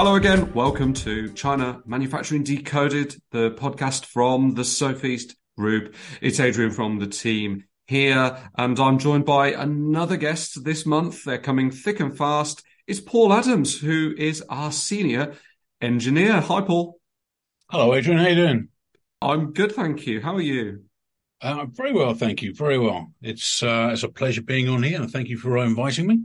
Hello again. Welcome to China Manufacturing Decoded, the podcast from the Sofeast Group. It's Adrian from the team here, and I'm joined by another guest this month. They're coming thick and fast. It's Paul Adams, who is our senior engineer. Hi, Paul. Hello, Adrian. How you doing? I'm good, thank you. How are you? Uh, very well, thank you. Very well. It's uh, it's a pleasure being on here, and thank you for inviting me.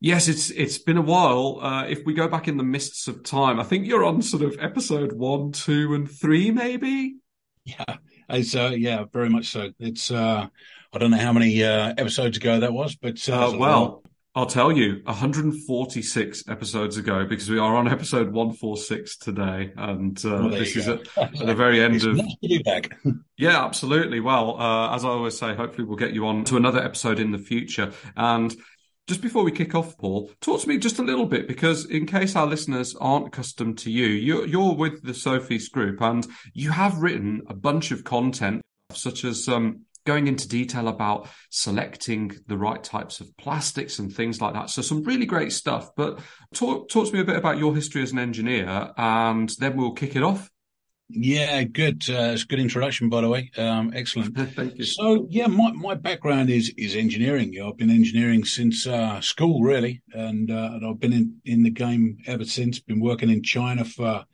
Yes, it's it's been a while. Uh, if we go back in the mists of time, I think you're on sort of episode one, two, and three, maybe. Yeah, it's uh, yeah, very much so. It's uh, I don't know how many uh, episodes ago that was, but uh, well, I'll tell you, 146 episodes ago, because we are on episode 146 today, and uh, well, this is at, at, the very end of. back. yeah, absolutely. Well, uh, as I always say, hopefully we'll get you on to another episode in the future. And just before we kick off, Paul, talk to me just a little bit because, in case our listeners aren't accustomed to you, you're, you're with the Sofeast Group and you have written a bunch of content, such as um, going into detail about selecting the right types of plastics and things like that. So some really great stuff. But talk talk to me a bit about your history as an engineer, and then we'll kick it off. Yeah, good. Uh, it's a good introduction, by the way. Um, excellent. Thank you. So, yeah, my, my background is is engineering. I've been engineering since uh, school, really, and, uh, and I've been in, in the game ever since. Been working in China for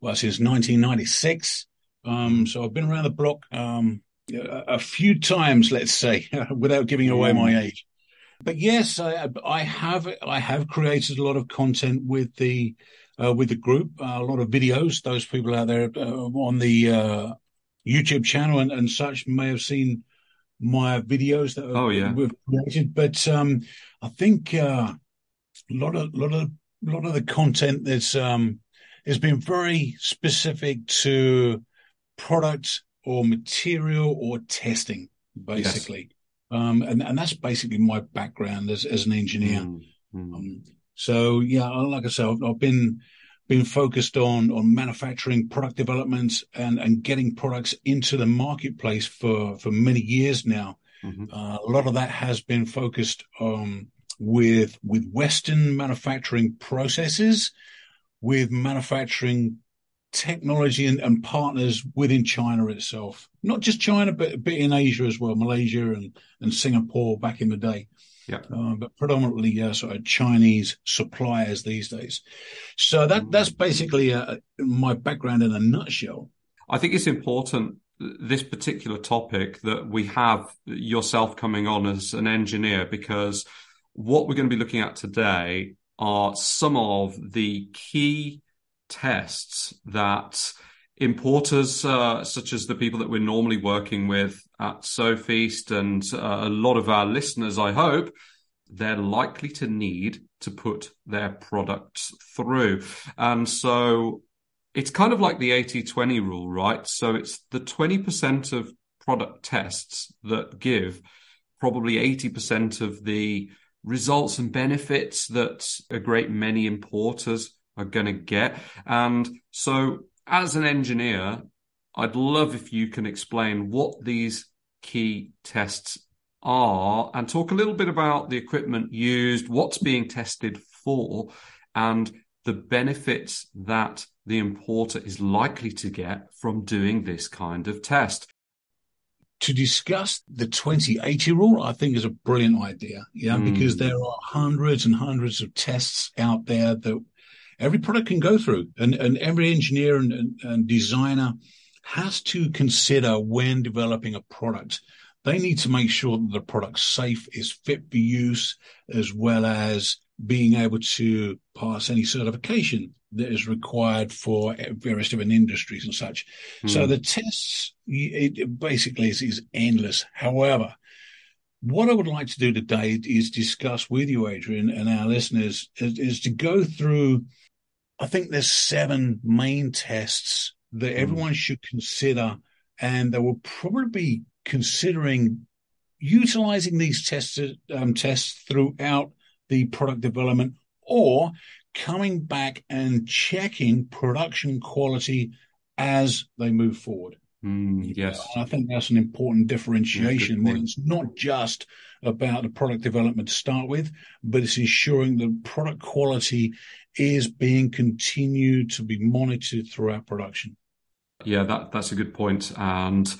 well since 1996. Um, so I've been around the block. Um, a few times, let's say, without giving away my mm. age. But yes, I, I, have I have created a lot of content with the uh, with the group, uh, a lot of videos. Those people out there uh, on the uh, YouTube channel and, and, such may have seen my videos that oh yeah we've created. But um, I think uh, a lot of lot of a lot of the content that's um, has been very specific to product or material or testing, basically. Yes. Um, and, and that's basically my background as, as an engineer. Mm, mm. Um, so yeah, like I said, I've, I've, been, been focused on, on manufacturing product development and, and getting products into the marketplace for, for many years now. Mm-hmm. Uh, a lot of that has been focused, um, with, with Western manufacturing processes, with manufacturing technology and, partners within China itself. Not just China, but, but in Asia as well, Malaysia and, and Singapore back in the day. Yeah. Uh, but predominantly uh, sort of Chinese suppliers these days. So that that's basically uh, my background in a nutshell. I think it's important this particular topic that we have yourself coming on as an engineer because what we're going to be looking at today are some of the key tests that importers, uh, such as the people that we're normally working with at Sofeast and uh, a lot of our listeners, I hope, they're likely to need to put their products through. And so it's kind of like the 80 20 rule, right? So it's the 20% of product tests that give probably 80% of the results and benefits that a great many importers are going to get. And so, as an engineer, I'd love if you can explain what these key tests are and talk a little bit about the equipment used, what's being tested for, and the benefits that the importer is likely to get from doing this kind of test. To discuss the 2080 rule, I think is a brilliant idea. Yeah, mm. because there are hundreds and hundreds of tests out there that every product can go through and, and every engineer and, and, and designer has to consider when developing a product. They need to make sure that the product's safe, is fit for use, as well as being able to pass any certification that is required for various different industries and such. Mm. So hmm. the tests, it basically is, is endless. However, what I would like to do today is discuss with you, Adrian, and our listeners, is, is to go through I think there's seven main tests that hmm. everyone should consider, and they will probably be considering utilizing these tests um, tests throughout the product development or coming back and checking production quality as they move forward. Mm, yes. I think that's an important differentiation. Yeah, it's not just about the product development to start with, but it's ensuring the product quality is being continued to be monitored throughout production. Yeah, that, that's a good point. And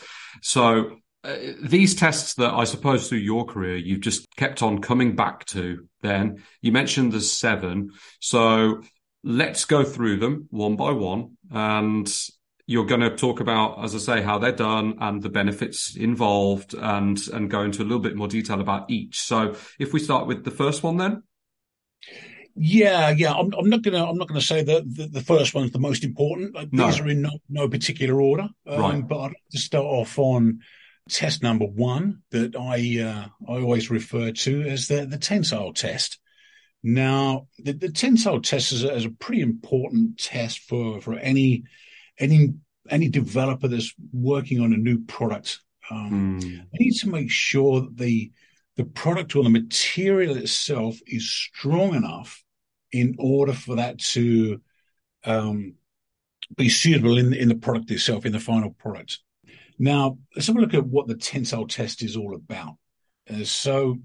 so uh, these tests that I suppose through your career you've just kept on coming back to then you mentioned there's seven so let's go through them one by one and you're going to talk about as i say how they're done and the benefits involved and and go into a little bit more detail about each so if we start with the first one then yeah, yeah. I'm, I'm not gonna. I'm not gonna say that the, the, first one's the most important. No. These are in no, no particular order. Um, right. But I'd like to start off on test number one that I uh, I always refer to as the the tensile test. Now, the, the tensile test is a, is a pretty important test for for any any any developer that's working on a new product. Um, mm. They need to make sure that the the product or the material itself is strong enough in order for that to um, be suitable in in the product itself, in the final product. Now, let's have a look at what the tensile test is all about. Uh, so,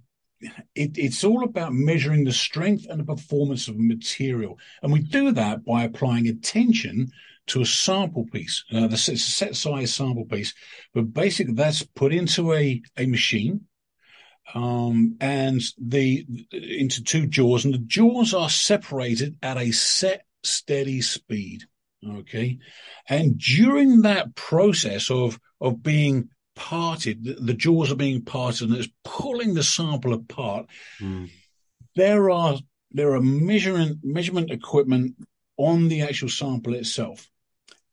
it, it's all about measuring the strength and the performance of a material. And we do that by applying a tension to a sample piece. Uh, it's a set size sample piece, but basically that's put into a, a machine um, and the into two jaws, and the jaws are separated at a set steady speed. Okay, and during that process of of being parted, the, the jaws are being parted, and it's pulling the sample apart. Mm. There are there are measurement measurement equipment on the actual sample itself.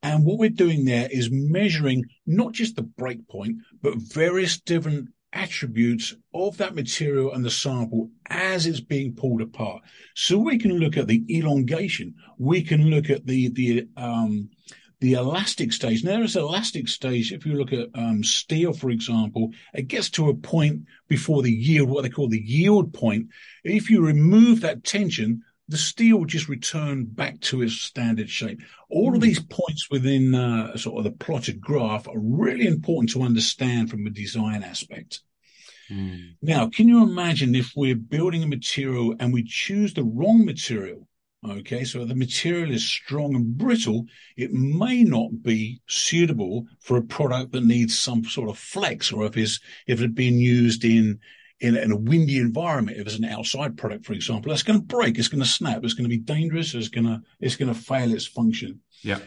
And what we're doing there is measuring not just the break point, but various different attributes of that material and the sample as it's being pulled apart. So we can look at the elongation. We can look at the the um, the elastic stage. Now, there's elastic stage. If you look at um, steel, for example, it gets to a point before the yield, what they call the yield point. If you remove that tension, the steel just returned back to its standard shape. All of hmm. these points within uh, sort of the plotted graph are really important to understand from a design aspect. Mm. Now, can you imagine if we're building a material and we choose the wrong material? Okay, so the material is strong and brittle. It may not be suitable for a product that needs some sort of flex, or if it's if it's been used in in, in, a windy environment, if it's an outside product, for example, that's going to break. It's going to snap. It's going to be dangerous. It's going to it's going to fail its function. Yeah.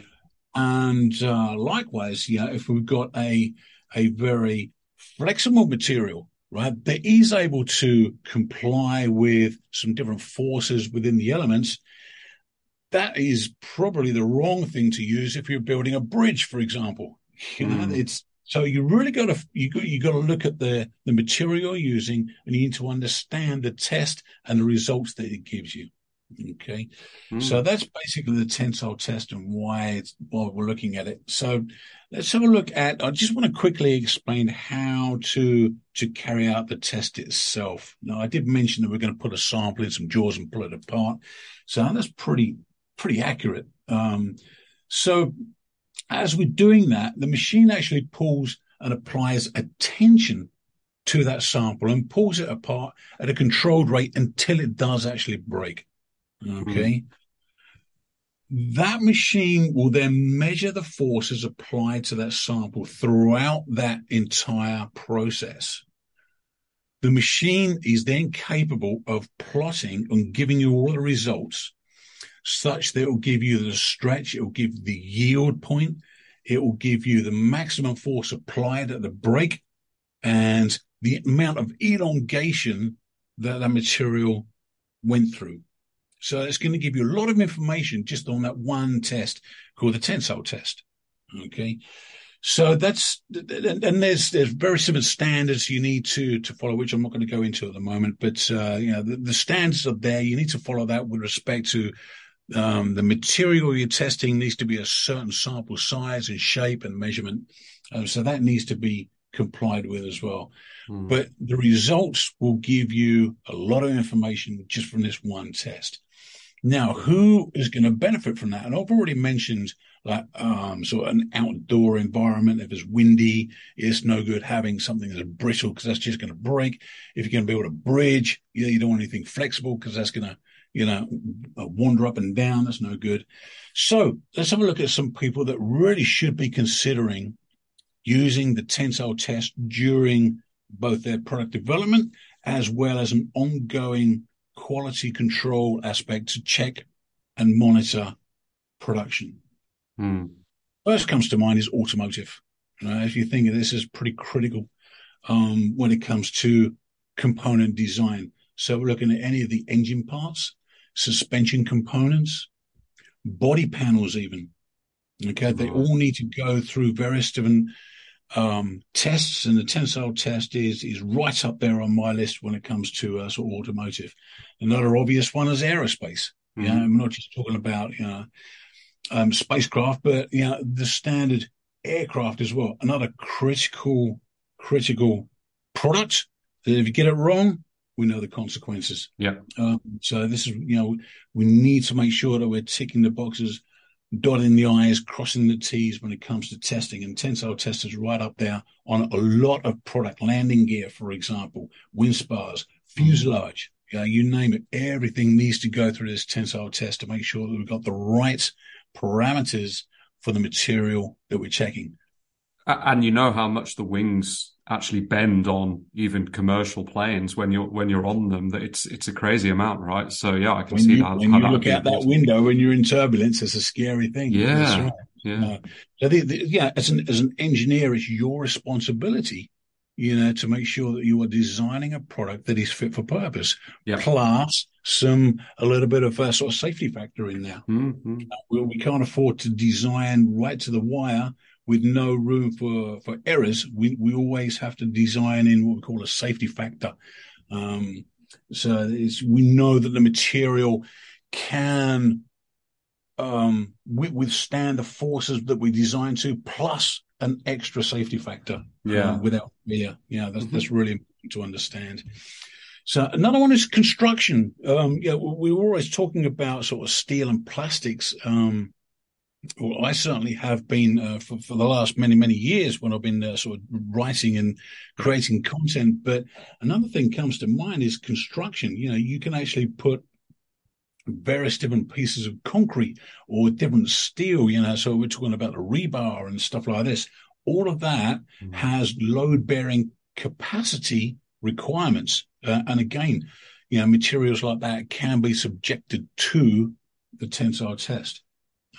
And uh, likewise, yeah, if we've got a a very flexible material right, that is able to comply with some different forces within the elements, that is probably the wrong thing to use if you're building a bridge, for example. You know, mm. it's so you really got to you got you got to look at the the material you're using, and you need to understand the test and the results that it gives you. Okay, mm. so that's basically the tensile test and why it's why we're looking at it. So let's have a look at. I just want to quickly explain how to to carry out the test itself. Now, I did mention that we're going to put a sample in some jaws and pull it apart, so that's pretty pretty accurate. Um, so as we're doing that, the machine actually pulls and applies a tension to that sample and pulls it apart at a controlled rate until it does actually break. Okay. Mm-hmm. That machine will then measure the forces applied to that sample throughout that entire process. The machine is then capable of plotting and giving you all the results such that it will give you the stretch, it will give the yield point, it will give you the maximum force applied at the break and the amount of elongation that that material went through. So it's going to give you a lot of information just on that one test called the tensile test. Okay. So that's, and there's, there's very similar standards you need to, to follow, which I'm not going to go into at the moment, but, uh, you know, the, the standards are there. You need to follow that with respect to um, the material you're testing needs to be a certain sample size and shape and measurement. Um, so that needs to be complied with as well. Mm. But the results will give you a lot of information just from this one test. Now, who is going to benefit from that? And I've already mentioned like um, sort of an outdoor environment. If it's windy, it's no good having something that's brittle because that's just going to break. If you're going to build a bridge, yeah, you don't want anything flexible because that's going to, you know, wander up and down. That's no good. So let's have a look at some people that really should be considering using the tensile test during both their product development as well as an ongoing quality control aspect to check and monitor production. Hmm. First comes to mind is automotive. If you think of this as pretty critical um, when it comes to component design. So we're looking at any of the engine parts, suspension components, body panels, even. Okay, they all need to go through various different um, tests, and the tensile test is is right up there on my list when it comes to uh, sort of automotive. Another obvious one is aerospace. Mm-hmm. Yeah, I'm not just talking about you know um, spacecraft, but you know the standard aircraft as well. Another critical critical product that if you get it wrong, we know the consequences. Yeah. Um, so this is you know we need to make sure that we're ticking the boxes dotting the I's, crossing the T's when it comes to testing. And tensile test is right up there on a lot of product landing gear, for example, wing spars, fuselage, you, know, you name it. Everything needs to go through this tensile test to make sure that we've got the right parameters for the material that we're checking. And you know how much the wings actually bend on even commercial planes when you're when you're on them that it's it's a crazy amount right so yeah i can when see you, that when you look out that window when you're in turbulence it's a scary thing yeah right. yeah uh, so the, the, yeah as an as an engineer it's your responsibility you know to make sure that you are designing a product that is fit for purpose yeah. plus some a little bit of a sort of safety factor in there mm-hmm. uh, we, we can't afford to design right to the wire with no room for, for errors, we, we always have to design in what we call a safety factor. Um, so we know that the material can um, withstand the forces that we designed to, plus an extra safety factor. Yeah. Uh, without yeah, yeah, that's mm-hmm. that's really important to understand. So another one is construction. Um, yeah, we were always talking about sort of steel and plastics. Um, well, I certainly have been uh, for, for the last many, many years when I've been uh, sort of writing and creating content. But another thing comes to mind is construction. You know, you can actually put various different pieces of concrete or different steel, you know, so we're talking about the rebar and stuff like this. All of that mm-hmm. has load bearing capacity requirements. Uh, and again, you know, materials like that can be subjected to the tensile test.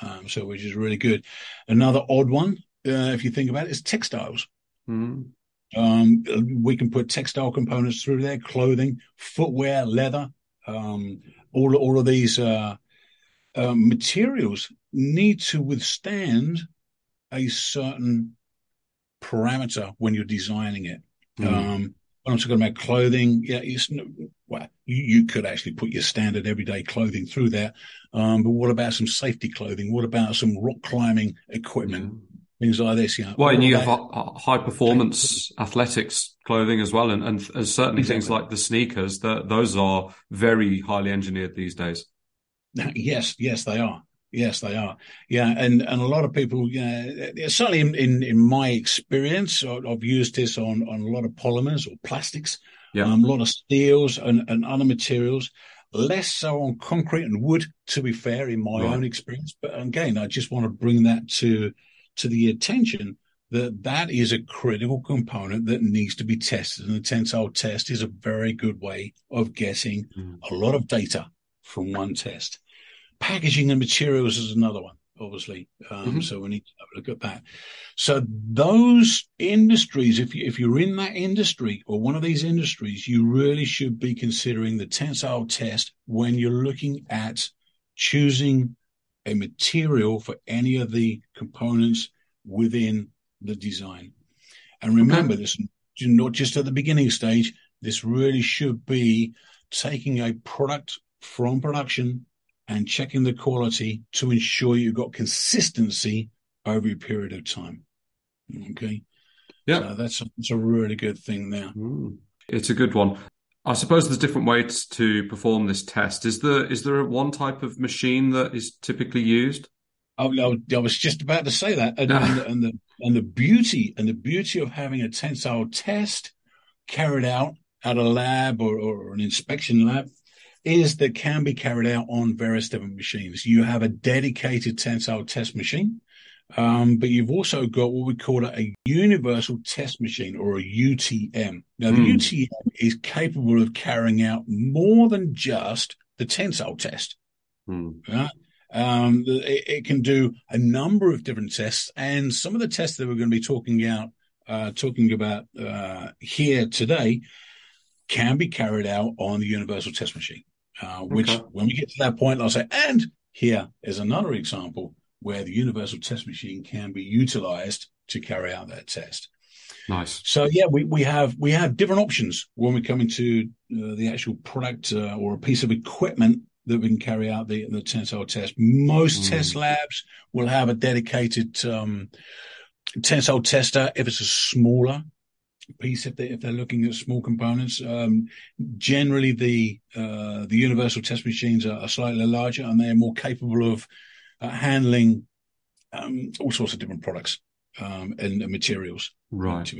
Um, so which is really good. Another odd one, uh, if you think about it, is textiles. Mm. Um, we can put textile components through there, clothing, footwear, leather, um, all all of these uh, uh, materials need to withstand a certain parameter when you're designing it. Mm. Um, when I'm talking about clothing, yeah, it's well, you, you, could actually put your standard everyday clothing through there. Um, but what about some safety clothing? What about some rock climbing equipment? Mm. Things like this, yeah. Well, and you have high performance athletics clothing as well, and, and, and certainly exactly. things like the sneakers. That those are very highly engineered these days. Yes, yes, they are. Yes, they are. Yeah, and and a lot of people, yeah, certainly in, in, in my experience, I've used this on on a lot of polymers or plastics, yeah. um, a lot of steels and, and other materials. Less so on concrete and wood, to be fair, in my right. own experience. But again, I just want to bring that to to the attention that that is a critical component that needs to be tested. And the tensile test is a very good way of getting mm. a lot of data from one test. Packaging and materials is another one, obviously. Um, mm-hmm. So we need to have a look at that. So those industries, if you, if you're in that industry or one of these industries, you really should be considering the tensile test when you're looking at choosing a material for any of the components within the design. And remember okay. this, not just at the beginning stage, this really should be taking a product from production and checking the quality to ensure you've got consistency over a period of time. Okay. Yeah. So that's, that's a really good thing there. Mm. It's a good one. I suppose there's different ways to perform this test. Is there is there one type of machine that is typically used? I, I, was just about to say that, and, and, and, the and the beauty and the beauty of having a tensile test carried out at a lab or, or an inspection lab is that can be carried out on various different machines. You have a dedicated tensile test machine, um, but you've also got what we call a universal test machine or a UTM. Now, the mm. UTM is capable of carrying out more than just the tensile test. Mm. Right? Um, it, it, can do a number of different tests, and some of the tests that we're going to be talking out, uh, talking about uh, here today, can be carried out on the universal test machine. Uh, which, okay. when we get to that point, I'll say, and here is another example where the universal test machine can be utilized to carry out that test. Nice. So yeah, we, we have we have different options when we come into uh, the actual product uh, or a piece of equipment that we can carry out the, the tensile test. Most mm. test labs will have a dedicated um, tensile tester if it's a smaller piece if they if they're looking at small components. Um, generally, the uh, the universal test machines are, are, slightly larger and they are more capable of uh, handling um, all sorts of different products um, and, and, materials. Right.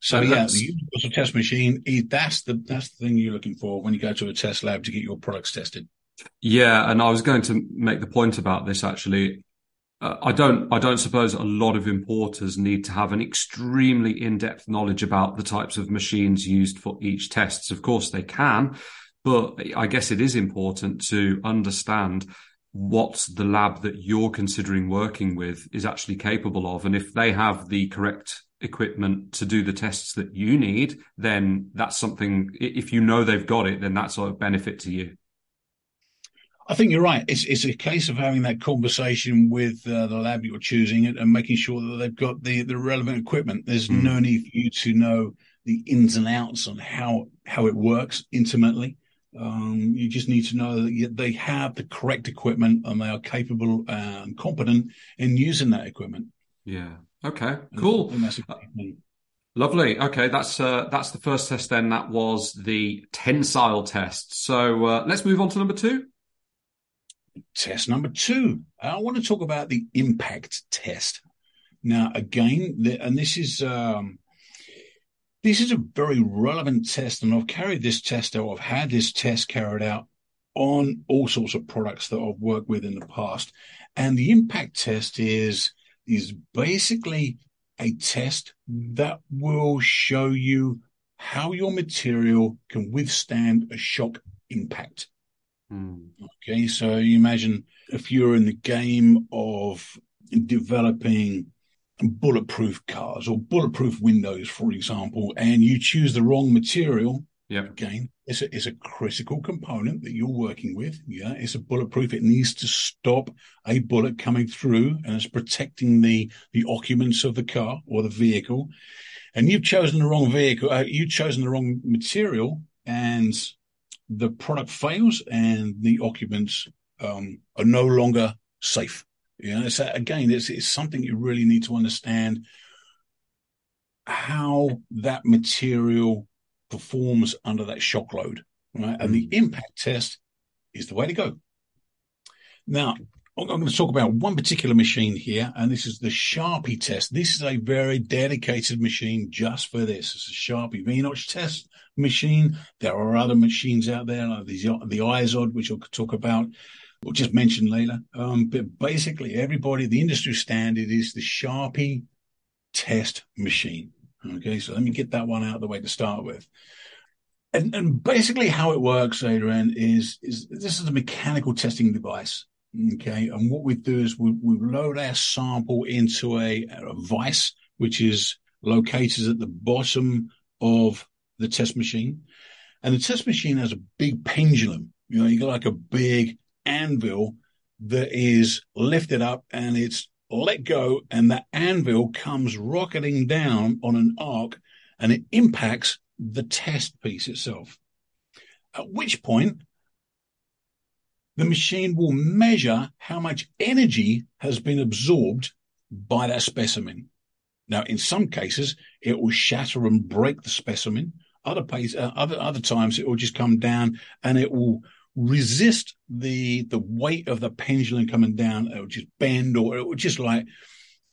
So yeah, the universal test machine, that's the that's the thing you're looking for when you go to a test lab to get your products tested. Yeah, and I was going to make the point about this actually. Uh, I don't I don't suppose a lot of importers need to have an extremely in-depth knowledge about the types of machines used for each tests. Of course they can, but I guess it is important to understand what the lab that you're considering working with is actually capable of and if they have the correct equipment to do the tests that you need, then that's something, if you know they've got it, then that's a benefit to you. I think you're right. It's it's a case of having that conversation with uh, the lab you're choosing and, and, making sure that they've got the, the relevant equipment. There's mm. no need for you to know the ins and outs on how how it works intimately. Um, you just need to know that they have the correct equipment and they are capable and competent in using that equipment. Yeah. Okay, cool. Uh, lovely. Okay, that's uh, that's the first test. Then that was the tensile test. So uh, let's move on to number two. Test number two. I want to talk about the impact test. Now, again, the, and this is um, this is a very relevant test, and I've carried this test out. I've had this test carried out on all sorts of products that I've worked with in the past, and the impact test is is basically a test that will show you how your material can withstand a shock impact. Mm. Okay, so you imagine if you're in the game of developing bulletproof cars or bulletproof windows, for example, and you choose the wrong material, yeah. Again, it's a, it's a critical component that you're working with. Yeah. It's a bulletproof. It needs to stop a bullet coming through and it's protecting the, the occupants of the car or the vehicle. And you've chosen the wrong vehicle. Uh, you've chosen the wrong material and the product fails and the occupants, um, are no longer safe. Yeah. So again, it's, it's something you really need to understand how that material performs under that shock load, right? And the mm. impact test is the way to go. Now, I'm going to talk about one particular machine here, and this is the Charpy test. This is a very dedicated machine just for this. It's a Charpy V-notch test machine. There are other machines out there, like the, the IZOD, which I'll talk about. We'll just mention later. Um, but basically, everybody, the industry standard is the Charpy test machine. Okay, so let me get that one out of the way to start with. And, and basically, how it works, Adrian, is is this is a mechanical testing device. Okay, and what we do is we, we load our sample into a, a vise, which is located at the bottom of the test machine, and the test machine has a big pendulum. You know, you got like a big anvil that is lifted up and it's let go, and the anvil comes rocketing down on an arc and it impacts the test piece itself. At which point, the machine will measure how much energy has been absorbed by that specimen. Now, in some cases, it will shatter and break the specimen. Other, pace, uh, other, other times, it will just come down and it will resist the the weight of the pendulum coming down. It will just bend, or it will just like,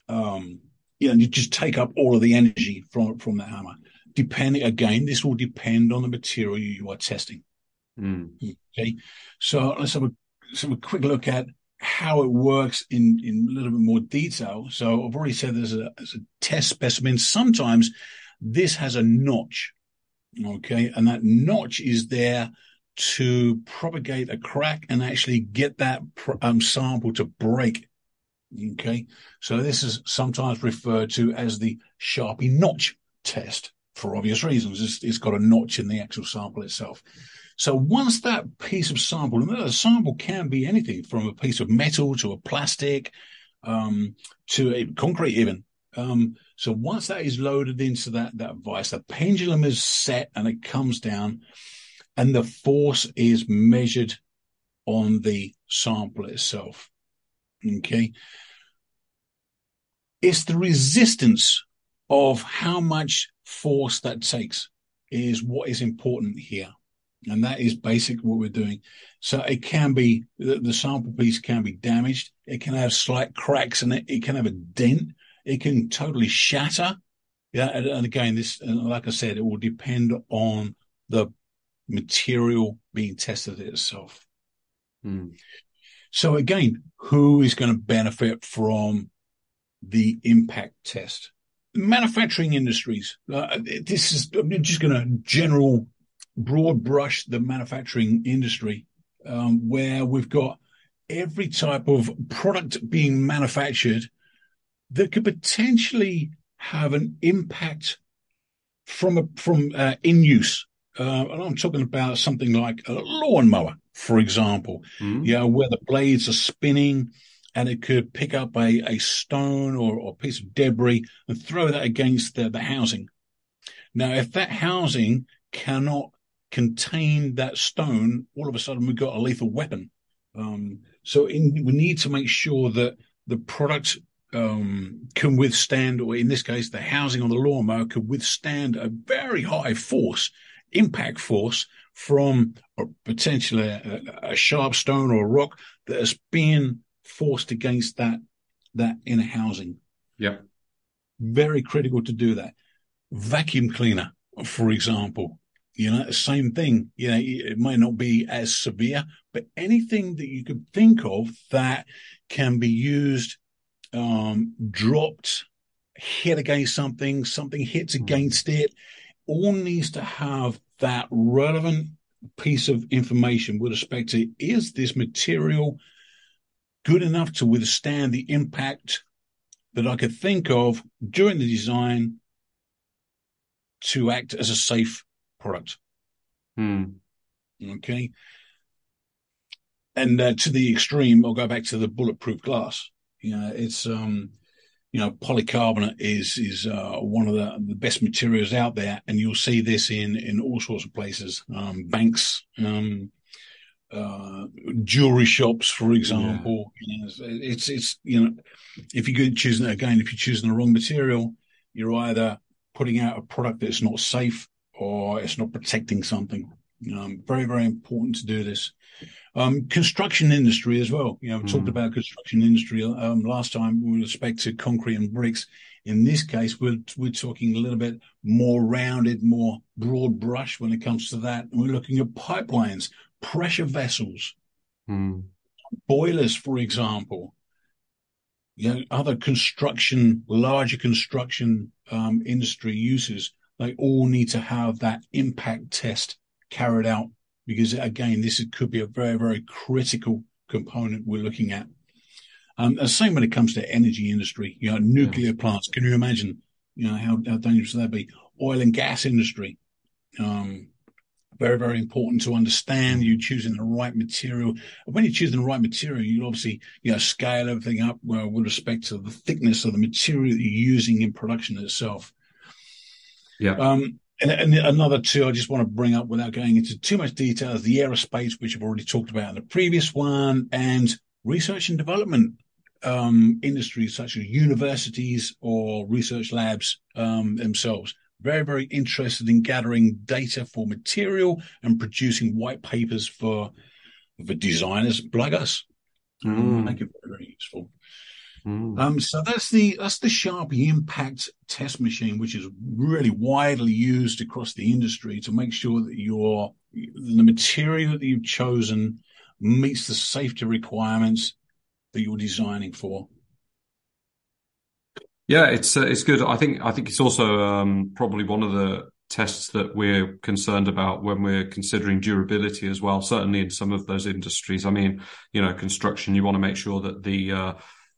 um, you know, you just take up all of the energy from from the hammer. Depending again, this will depend on the material you are testing. Mm. Okay, so let's have a let's have a quick look at how it works in in a little bit more detail. So I've already said there's a, there's a test specimen. Sometimes this has a notch, okay, and that notch is there to propagate a crack and actually get that um, sample to break. Okay, so this is sometimes referred to as the Charpy notch test for obvious reasons. it's, it's got a notch in the actual sample itself. So once that piece of sample, and a sample can be anything from a piece of metal to a plastic, um, to a concrete even. Um, so once that is loaded into that, that vice, the pendulum is set and it comes down and the force is measured on the sample itself. Okay. It's the resistance of how much force that takes is what is important here. And that is basically what we're doing. So it can be, the, the sample piece can be damaged. It can have slight cracks in it. It can have a dent. It can totally shatter. Yeah. And, and again, this, like I said, it will depend on the material being tested itself. Mm. So again, who is going to benefit from the impact test? Manufacturing industries. Uh, this is I'm just going to general broad brush the manufacturing industry, um, where we've got every type of product being manufactured that could potentially have an impact from a, from uh, in use. Uh, and I'm talking about something like a lawnmower, for example, mm. you know, where the blades are spinning and it could pick up a, a stone or, or a piece of debris and throw that against the, the housing. Now, if that housing cannot contain that stone, all of a sudden we've got a lethal weapon. Um, so in, we need to make sure that the product um, can withstand, or in this case, the housing on the lawnmower could withstand a very high force, impact force from a, potentially a, a, sharp stone or a rock that has been forced against that that inner housing. Yeah, very critical to do that. Vacuum cleaner, for example, you know, the same thing. You know, it might not be as severe, but anything that you could think of that can be used, um, dropped, hit against something, something hits hmm. against it, all needs to have that relevant piece of information with respect to is this material good enough to withstand the impact that I could think of during the design to act as a safe product. Hmm. Okay. And uh, to the extreme, I'll go back to the bulletproof glass. You know, it's um, you know, polycarbonate is is uh, one of the, the best materials out there, and you'll see this in in all sorts of places, um, banks, um, uh, jewelry shops, for example. Yeah. You know, it's it's you know, if you could choose again, if you're choosing the wrong material, you're either putting out a product that's not safe or it's not protecting something. Um, very, very important to do this. Um, construction industry as well. You know, we mm. talked about construction industry um, last time with respect to concrete and bricks. In this case, we're we're talking a little bit more rounded, more broad brush when it comes to that. And we're looking at pipelines, pressure vessels, mm. boilers, for example. You know, other construction, larger construction um, industry uses they all need to have that impact test carried out because again, this could be a very, very critical component we're looking at. Um, the same when it comes to energy industry, you know, nuclear plants. Can you imagine, you know, how, how dangerous that be? Oil and gas industry. Um, very, very important to understand. You choosing the right material. When you're choosing the right material, you obviously, you know, scale everything up well, with respect to the thickness of the material that you're using in production itself. Yeah. Um, and, and, another two I just want to bring up without going into too much detail is the aerospace, which I've already talked about in the previous one, and research and development um, industries such as universities or research labs um, themselves. Very, very interested in gathering data for material and producing white papers for for designers like us. Mm. Make it very, very useful. Mm. Um, so that's the that's the Charpy Impact test machine, which is really widely used across the industry to make sure that your the material that you've chosen meets the safety requirements that you're designing for. Yeah, it's uh, it's good. I think I think it's also um, probably one of the tests that we're concerned about when we're considering durability as well. Certainly in some of those industries. I mean, you know, construction. You want to make sure that the uh,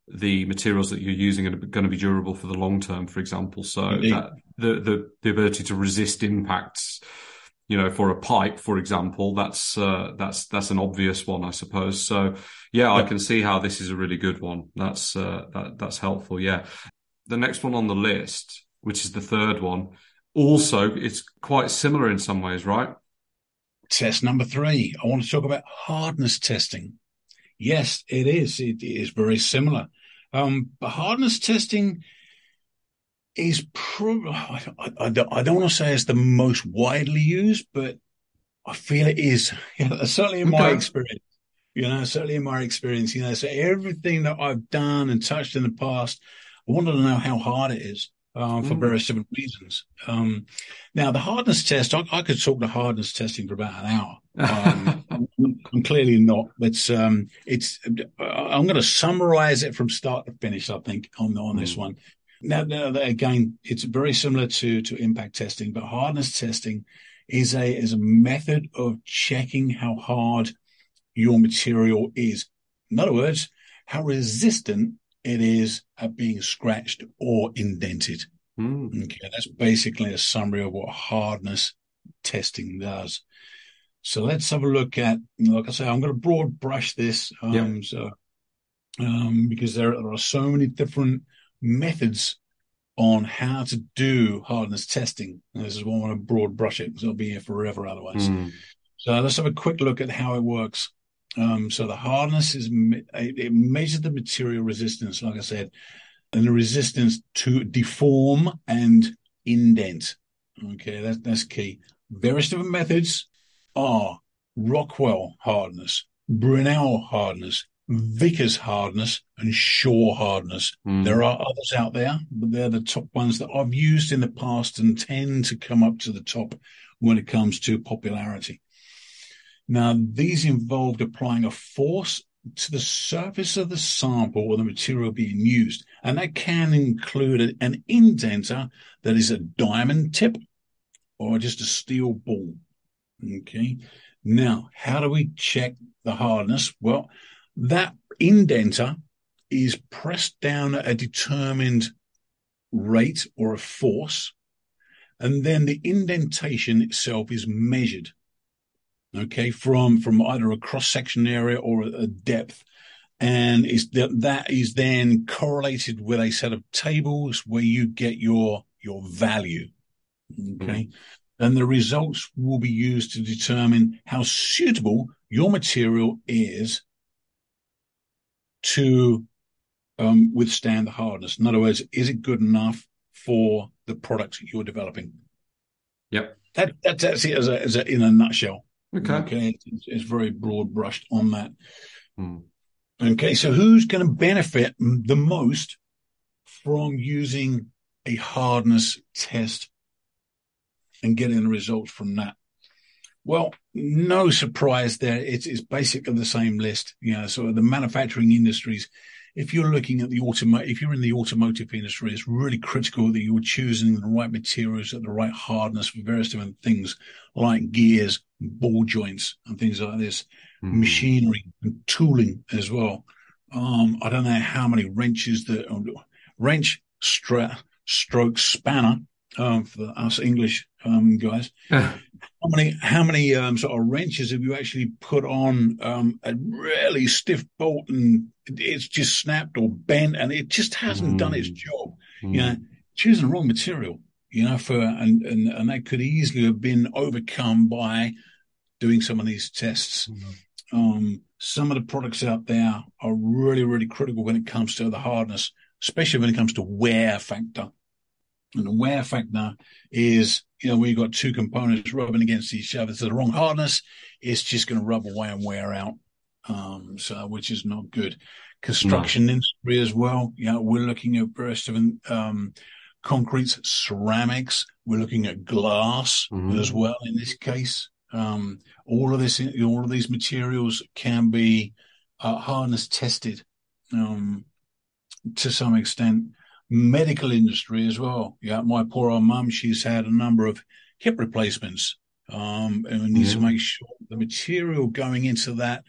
the materials that you're using are going to be durable for the long term, for example. So that, the, the, the ability to resist impacts, you know, for a pipe, for example, that's, uh, that's, that's an obvious one, I suppose. So yeah, I can see how this is a really good one. That's, uh, that, that's helpful. Yeah. The next one on the list, which is the third one, also it's quite similar in some ways, right? Test number three. I want to talk about hardness testing. Yes, it is. It is very similar. Um, but hardness testing is probably, I, I, I, don't, I, don't, want to say it's the most widely used, but I feel it is. Certainly in my experience. You know, certainly in my experience, you know, so everything that I've done and touched in the past, I wanted to know how hard it is. Uh, for mm. various different reasons. Um, now, the hardness test, I, I, could talk to hardness testing for about an hour. Um, I'm clearly not. It's um, it's. I'm going to summarize it from start to finish. I think on on this mm. one. Now, now, again, it's very similar to to impact testing, but hardness testing is a is a method of checking how hard your material is. In other words, how resistant it is at being scratched or indented. Mm. Okay, that's basically a summary of what hardness testing does. So let's have a look at, like I say, I'm going to broad brush this. Um, yep. so, um, because there, there are so many different methods on how to do hardness testing. And this is why I want to broad brush it because I'll be here forever otherwise. Mm. So let's have a quick look at how it works. Um, so the hardness is, it measures the material resistance, like I said, and the resistance to deform and indent. Okay, that, that's key. Various different methods are Rockwell hardness, Brinell hardness, Vickers hardness, and Shore hardness. Mm. There are others out there, but they're the top ones that I've used in the past and tend to come up to the top when it comes to popularity. Now, these involved applying a force to the surface of the sample or the material being used, and that can include an indenter that is a diamond tip or just a steel ball. Okay. Now, how do we check the hardness? Well, that indenter is pressed down at a determined rate or a force, and then the indentation itself is measured. Okay, from from either a cross section area or a, depth, and is that that is then correlated with a set of tables where you get your your value. Okay. Mm and the results will be used to determine how suitable your material is to um, withstand the hardness. In other words, is it good enough for the product you're developing? Yep. That, that that's it as a, as a, in a nutshell. Okay. Okay. It's, it's very broad brushed on that. Hmm. Okay. So who's going to benefit the most from using a hardness test and getting the results from that. Well, no surprise there. It's, it's basically the same list. You know, so the manufacturing industries, if you're looking at the automotive, if you're in the automotive industry, it's really critical that you're choosing the right materials at the right hardness for various different things like gears, ball joints and things like this, mm-hmm. machinery and tooling as well. Um, I don't know how many wrenches that wrench, stra- stroke, spanner um, for us English um, guys. how many how many um, sort of wrenches have you actually put on um, a really stiff bolt and it's just snapped or bent and it just hasn't mm. done its mm. job? Mm. You know, choosing the wrong material. You know, for and, and and that could easily have been overcome by doing some of these tests. Mm. Um, some of the products out there are really, really critical when it comes to the hardness, especially when it comes to wear factor. And the wear factor is, you know, you've got two components rubbing against each other. to the wrong hardness, it's just going to rub away and wear out. um, so which is not good. Construction no. industry as well. Yeah, you know, we're looking at various different um, concretes, ceramics. We're looking at glass mm-hmm. as well. In this case, um, all of this, all of these materials can be uh, hardness tested um, to some extent. Medical industry as well. Yeah, my poor old mum, she's had a number of hip replacements, um, and we need to make sure the material going into that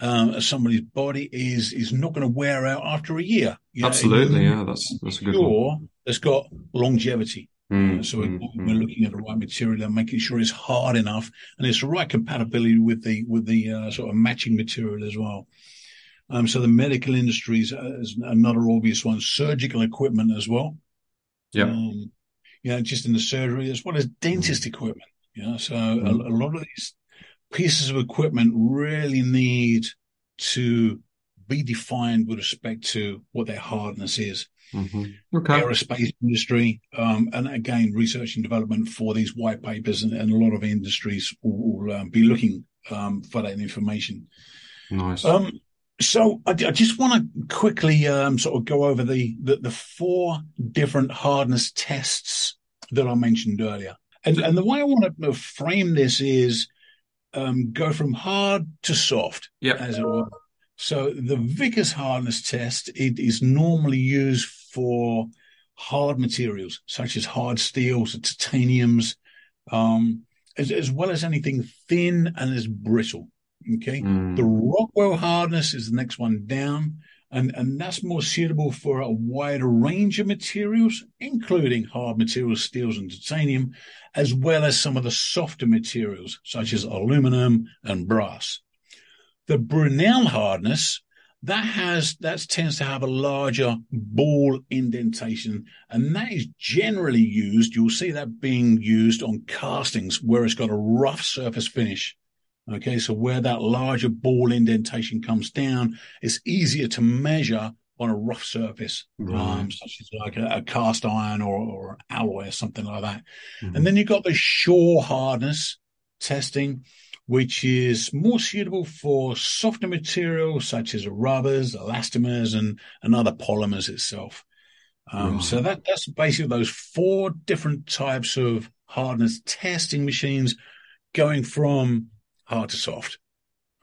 uh, somebody's body is is not going to wear out after a year. Absolutely, yeah, that's that's a good sure one. It's got longevity. Mm, so mm, we're, mm. looking at the right material and making sure it's hard enough and it's the right compatibility with the with the uh, sort of matching material as well. Um, so the medical industry is, uh, another obvious one. Surgical equipment as well. Yeah. Um, you know, just in the surgery as well as dentist mm. equipment. You know, so a, mm. a lot of these pieces of equipment really need to be defined with respect to what their hardness is. Mm-hmm. Okay. Aerospace industry, um, and again, research and development for these white papers, and, and a lot of industries will, will um, be looking um, for that information. Nice. Um, so I, I just want to quickly um, sort of go over the, the, the four different hardness tests that I mentioned earlier, and and the way I want to frame this is um, go from hard to soft, yeah. as it were. So the Vickers hardness test it is normally used for hard materials such as hard steels, or titaniums, um, as, as, well as anything thin and as brittle. Okay, mm. the Rockwell hardness is the next one down, and and that's more suitable for a wider range of materials, including hard materials, steels, and titanium, as well as some of the softer materials such as aluminum and brass. The Brinell hardness that has that tends to have a larger ball indentation, and that is generally used. You'll see that being used on castings where it's got a rough surface finish. Okay, so where that larger ball indentation comes down, it's easier to measure on a rough surface, right. um, such as like a, a cast iron or, or, alloy or something like that. Mm-hmm. And then you've got the Shore hardness testing, which is more suitable for softer materials such as rubbers, elastomers, and, and other polymers itself. Um, right. So that that's basically those four different types of hardness testing machines, going from hard to soft.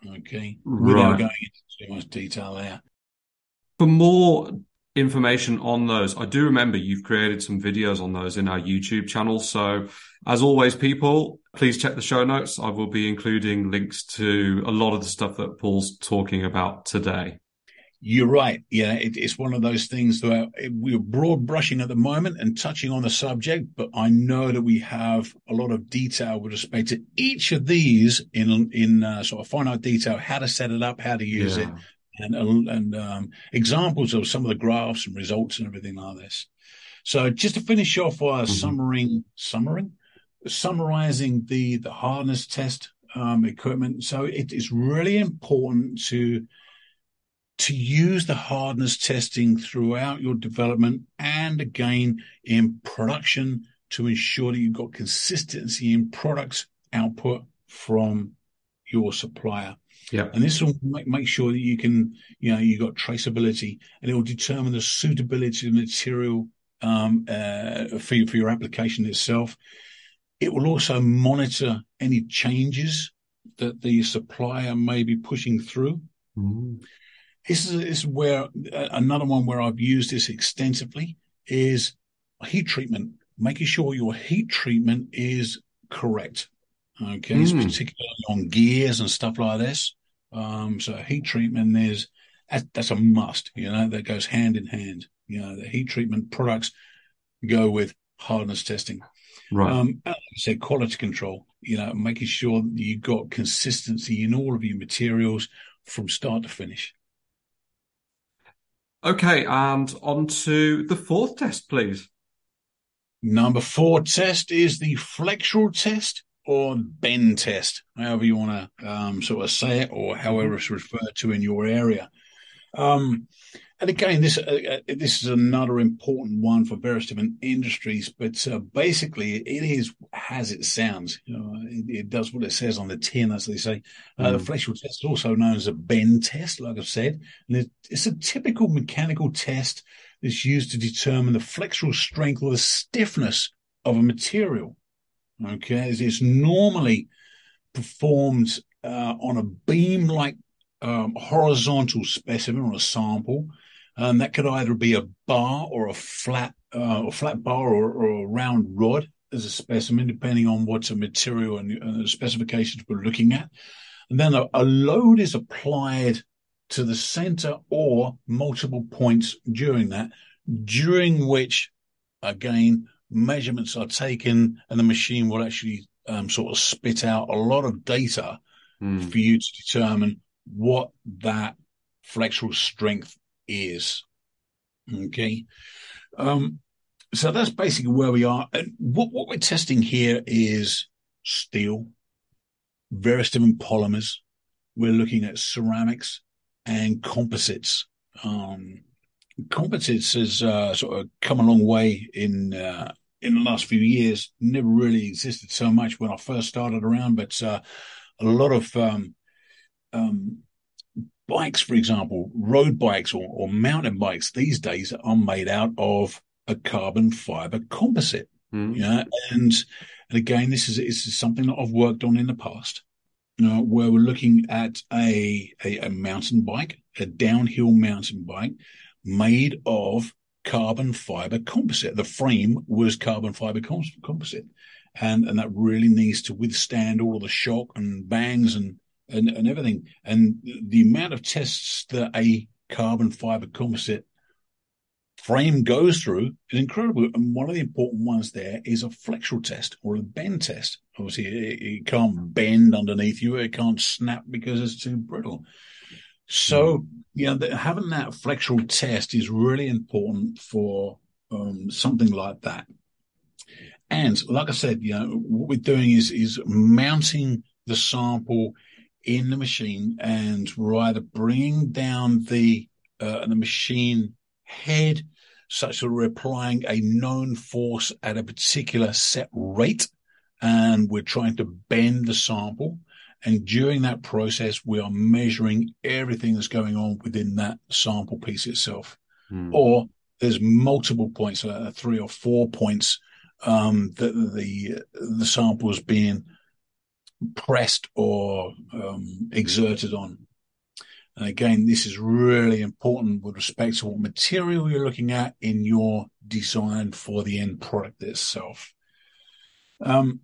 Okay, without going into too much detail there. For more information on those, I do remember you've created some videos on those in our YouTube channel. So, as always, people, please check the show notes. I will be including links to a lot of the stuff that Paul's talking about today. You're right. Yeah, it, it's one of those things that we're broad brushing at the moment and touching on the subject, but I know that we have a lot of detail with respect to each of these in in uh, sort of finite detail, how to set it up, how to use yeah. it, and and um, examples of some of the graphs and results and everything like this. So just to finish off our mm-hmm. summary, summary, summarizing the the hardness test um, equipment. So it is really important to to use the hardness testing throughout your development and again in production to ensure that you've got consistency in products output from your supplier. Yeah. And this will make, make sure that you can, you know, you've got traceability and it will determine the suitability of the material um, uh, for, for your application itself. It will also monitor any changes that the supplier may be pushing through. Mm-hmm. This is, this is where uh, another one where I've used this extensively is heat treatment, making sure your heat treatment is correct. Okay, mm. particularly on gears and stuff like this. Um, so heat treatment is that's a must. You know that goes hand in hand. You know the heat treatment products go with hardness testing. Right. Um, like I said, quality control. You know, making sure that you've got consistency in all of your materials from start to finish. Okay, and on to the fourth test, please. Number four test is the flexural test or bend test, however you want to um, sort of say it, or however it's referred to in your area. Um, and again, this uh, uh, this is another important one for various different industries, but uh, basically, it is as it sounds. You know, it, it, does what it says on the tin, as they say. Uh, The hmm. flexural test is also known as a bend test, like I've said, and it's a typical mechanical test that's used to determine the flexural strength or the stiffness of a material. Okay, it's normally performed uh, on a beam-like um, horizontal specimen or a sample um, that could either be a bar or a flat, uh, a flat bar or, or, a round rod as a specimen, depending on what's a material and uh, specifications we're looking at. And then a, a load is applied to the center or multiple points during that, during which, again, measurements are taken and the machine will actually um, sort of spit out a lot of data mm. for you to determine what that flexural strength is. Okay. Um, so that's basically where we are. And what, what we're testing here is steel, various different polymers. We're looking at ceramics and composites. Um, composites has uh, sort of come a long way in uh, in the last few years. Never really existed so much when I first started around, but uh, a lot of um, um, bikes, for example, road bikes or, or, mountain bikes these days are made out of a carbon fiber composite. Mm. Yeah, and and again, this is this is something that I've worked on in the past, you know, where we're looking at a, a, a mountain bike, a downhill mountain bike made of carbon fiber composite. The frame was carbon fiber composite, and and that really needs to withstand all of the shock and bangs and and, and everything. And the amount of tests that a carbon fiber composite frame goes through is incredible. And one of the important ones there is a flexural test or a bend test. Obviously, it, it can't bend underneath you. It can't snap because it's too brittle. So, you know, having that flexural test is really important for um, something like that. And like I said, you know, what we're doing is is mounting the sample in the machine and we're either bringing down the uh, the machine head such that we're applying a known force at a particular set rate and we're trying to bend the sample and during that process we are measuring everything that's going on within that sample piece itself hmm. or there's multiple points uh, three or four points um, that the the sample is being pressed or um, exerted on. And again, this is really important with respect to what material you're looking at in your design for the end product itself. Um,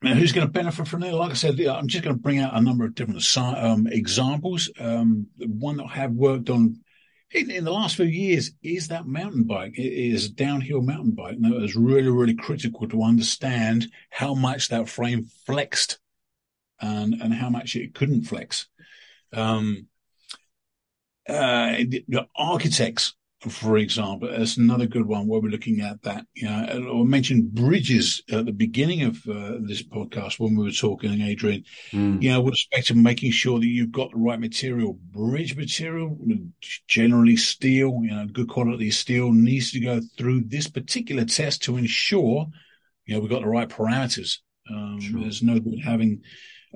now, who's going to benefit from that? Like I said, I'm just going to bring out a number of different um, examples. Um, one that I have worked on in, in, the last few years is that mountain bike. It is downhill mountain bike. Now, it was really, really critical to understand how much that frame flexed and, and how much it couldn't flex. Um, uh, the architects for example, that's another good one where we're looking at that. You know, I mentioned bridges at the beginning of uh, this podcast when we were talking, Adrian. Mm. You know, with respect to making sure that you've got the right material. Bridge material, generally steel, you know, good quality steel needs to go through this particular test to ensure, you know, we've got the right parameters. Um, sure. There's no good having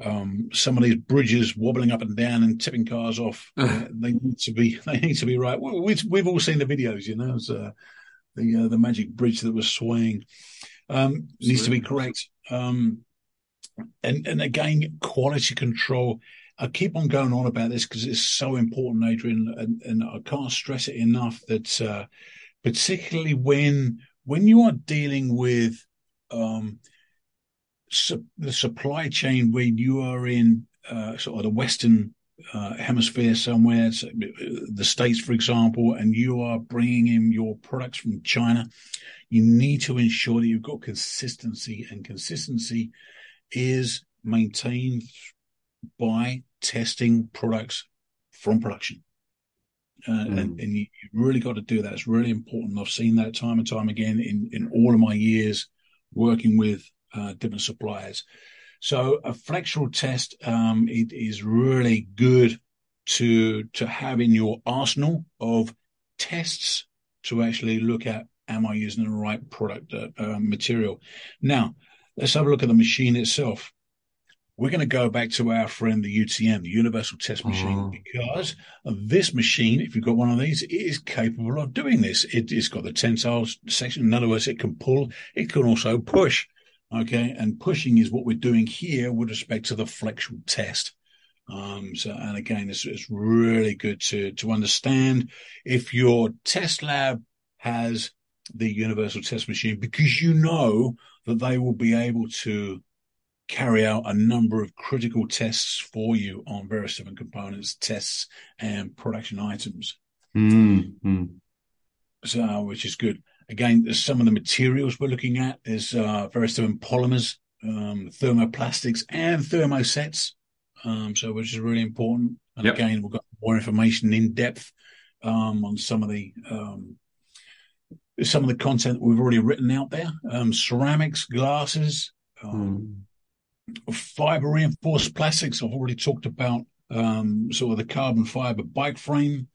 um, some of these bridges wobbling up and down and tipping cars off. uh, they need to be they need to be right. We've, we've all seen the videos, you know, uh, the uh, the magic bridge that was swaying um, needs to be correct. Um, and and again, quality control. I keep on going on about this because it's so important, Adrian, and, and I can't stress it enough that uh, particularly when when you are dealing with um, su- the supply chain when you are in uh, sort of the Western uh, hemisphere somewhere, so the States, for example, and you are bringing in your products from China, you need to ensure that you've got consistency, and consistency is maintained by testing products from production. Uh, mm. and, and, you really got to do that. It's really important. I've seen that time and time again in, in all of my years working with uh, different suppliers. So a flexural test, um, it is really good to to have in your arsenal of tests to actually look at am I using the right product uh, uh, material. Now, let's have a look at the machine itself. We're going to go back to our friend the UTM, the Universal Test Machine, oh. because this machine, if you've got one of these, it is capable of doing this. It, has got the tensile section. In other words, it can pull. It can also push. Okay, and pushing is what we're doing here with respect to the flexural test. Um, so, and again, it's, it's really good to, to understand if your test lab has the universal test machine because you know that they will be able to carry out a number of critical tests for you on various different components, tests, and production items. Mm-hmm. So, which is good. Again, there's some of the materials we're looking at. There's uh, various different polymers, um, thermoplastics, and thermosets. Um, so which is really important. And yep. again, we've got more information in depth um, on some of the um, some of the content we've already written out there. Um, ceramics, glasses, mm. fiber reinforced plastics. I've already talked about um, sort of the carbon fiber bike frame.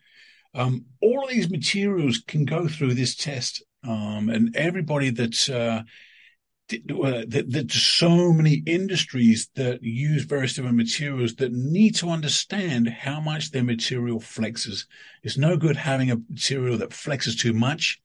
Um, all of these materials can go through this test, and everybody that uh, that there's so many industries that use various different materials that need to understand how much their material flexes. It's no good having a material that flexes too much.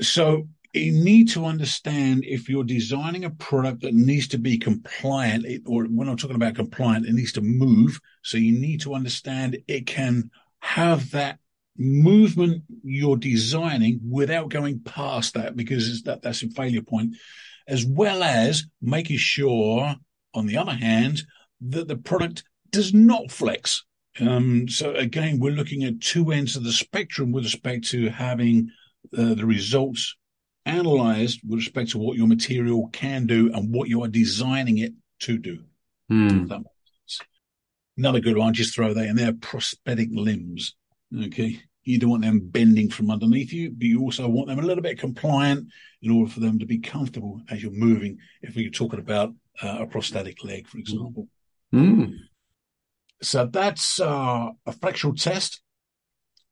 So you need to understand if you're designing a product that needs to be compliant, or when I'm talking about compliant, it needs to move. So you need to understand it can have that movement you're designing without going past that because that, that's a failure point, as well as making sure, on the other hand, that the product does not flex. Um, so again, we're looking at two ends of the spectrum with respect to having uh, the results analyzed with respect to what your material can do and what you are designing it to do. Mm. Another good one, just throw that in there, prosthetic limbs. Okay. You don't want them bending from underneath you, but you also want them a little bit compliant in order for them to be comfortable as you're moving. If we're talking about uh, a prosthetic leg, for example. Mm. So that's uh, a flexural test.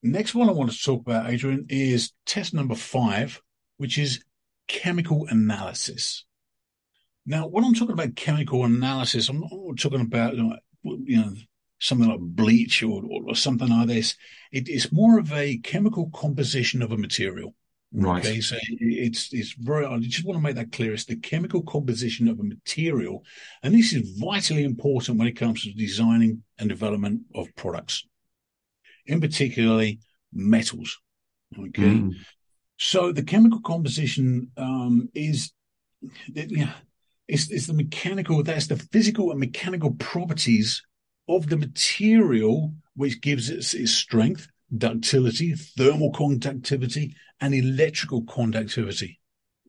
Next one I want to talk about, Adrian, is test number five, which is chemical analysis. Now, when I'm talking about chemical analysis, I'm not talking about you know something like bleach or, or something like this. It is more of a chemical composition of a material. Right. Okay, so it's it's very. I just want to make that clear. It's the chemical composition of a material, and this is vitally important when it comes to designing and development of products, in particularly metals. Okay, mm. so the chemical composition um, is, yeah, it's, it's the mechanical. That's the physical and mechanical properties of the material, which gives it its strength, ductility, thermal conductivity, and electrical conductivity.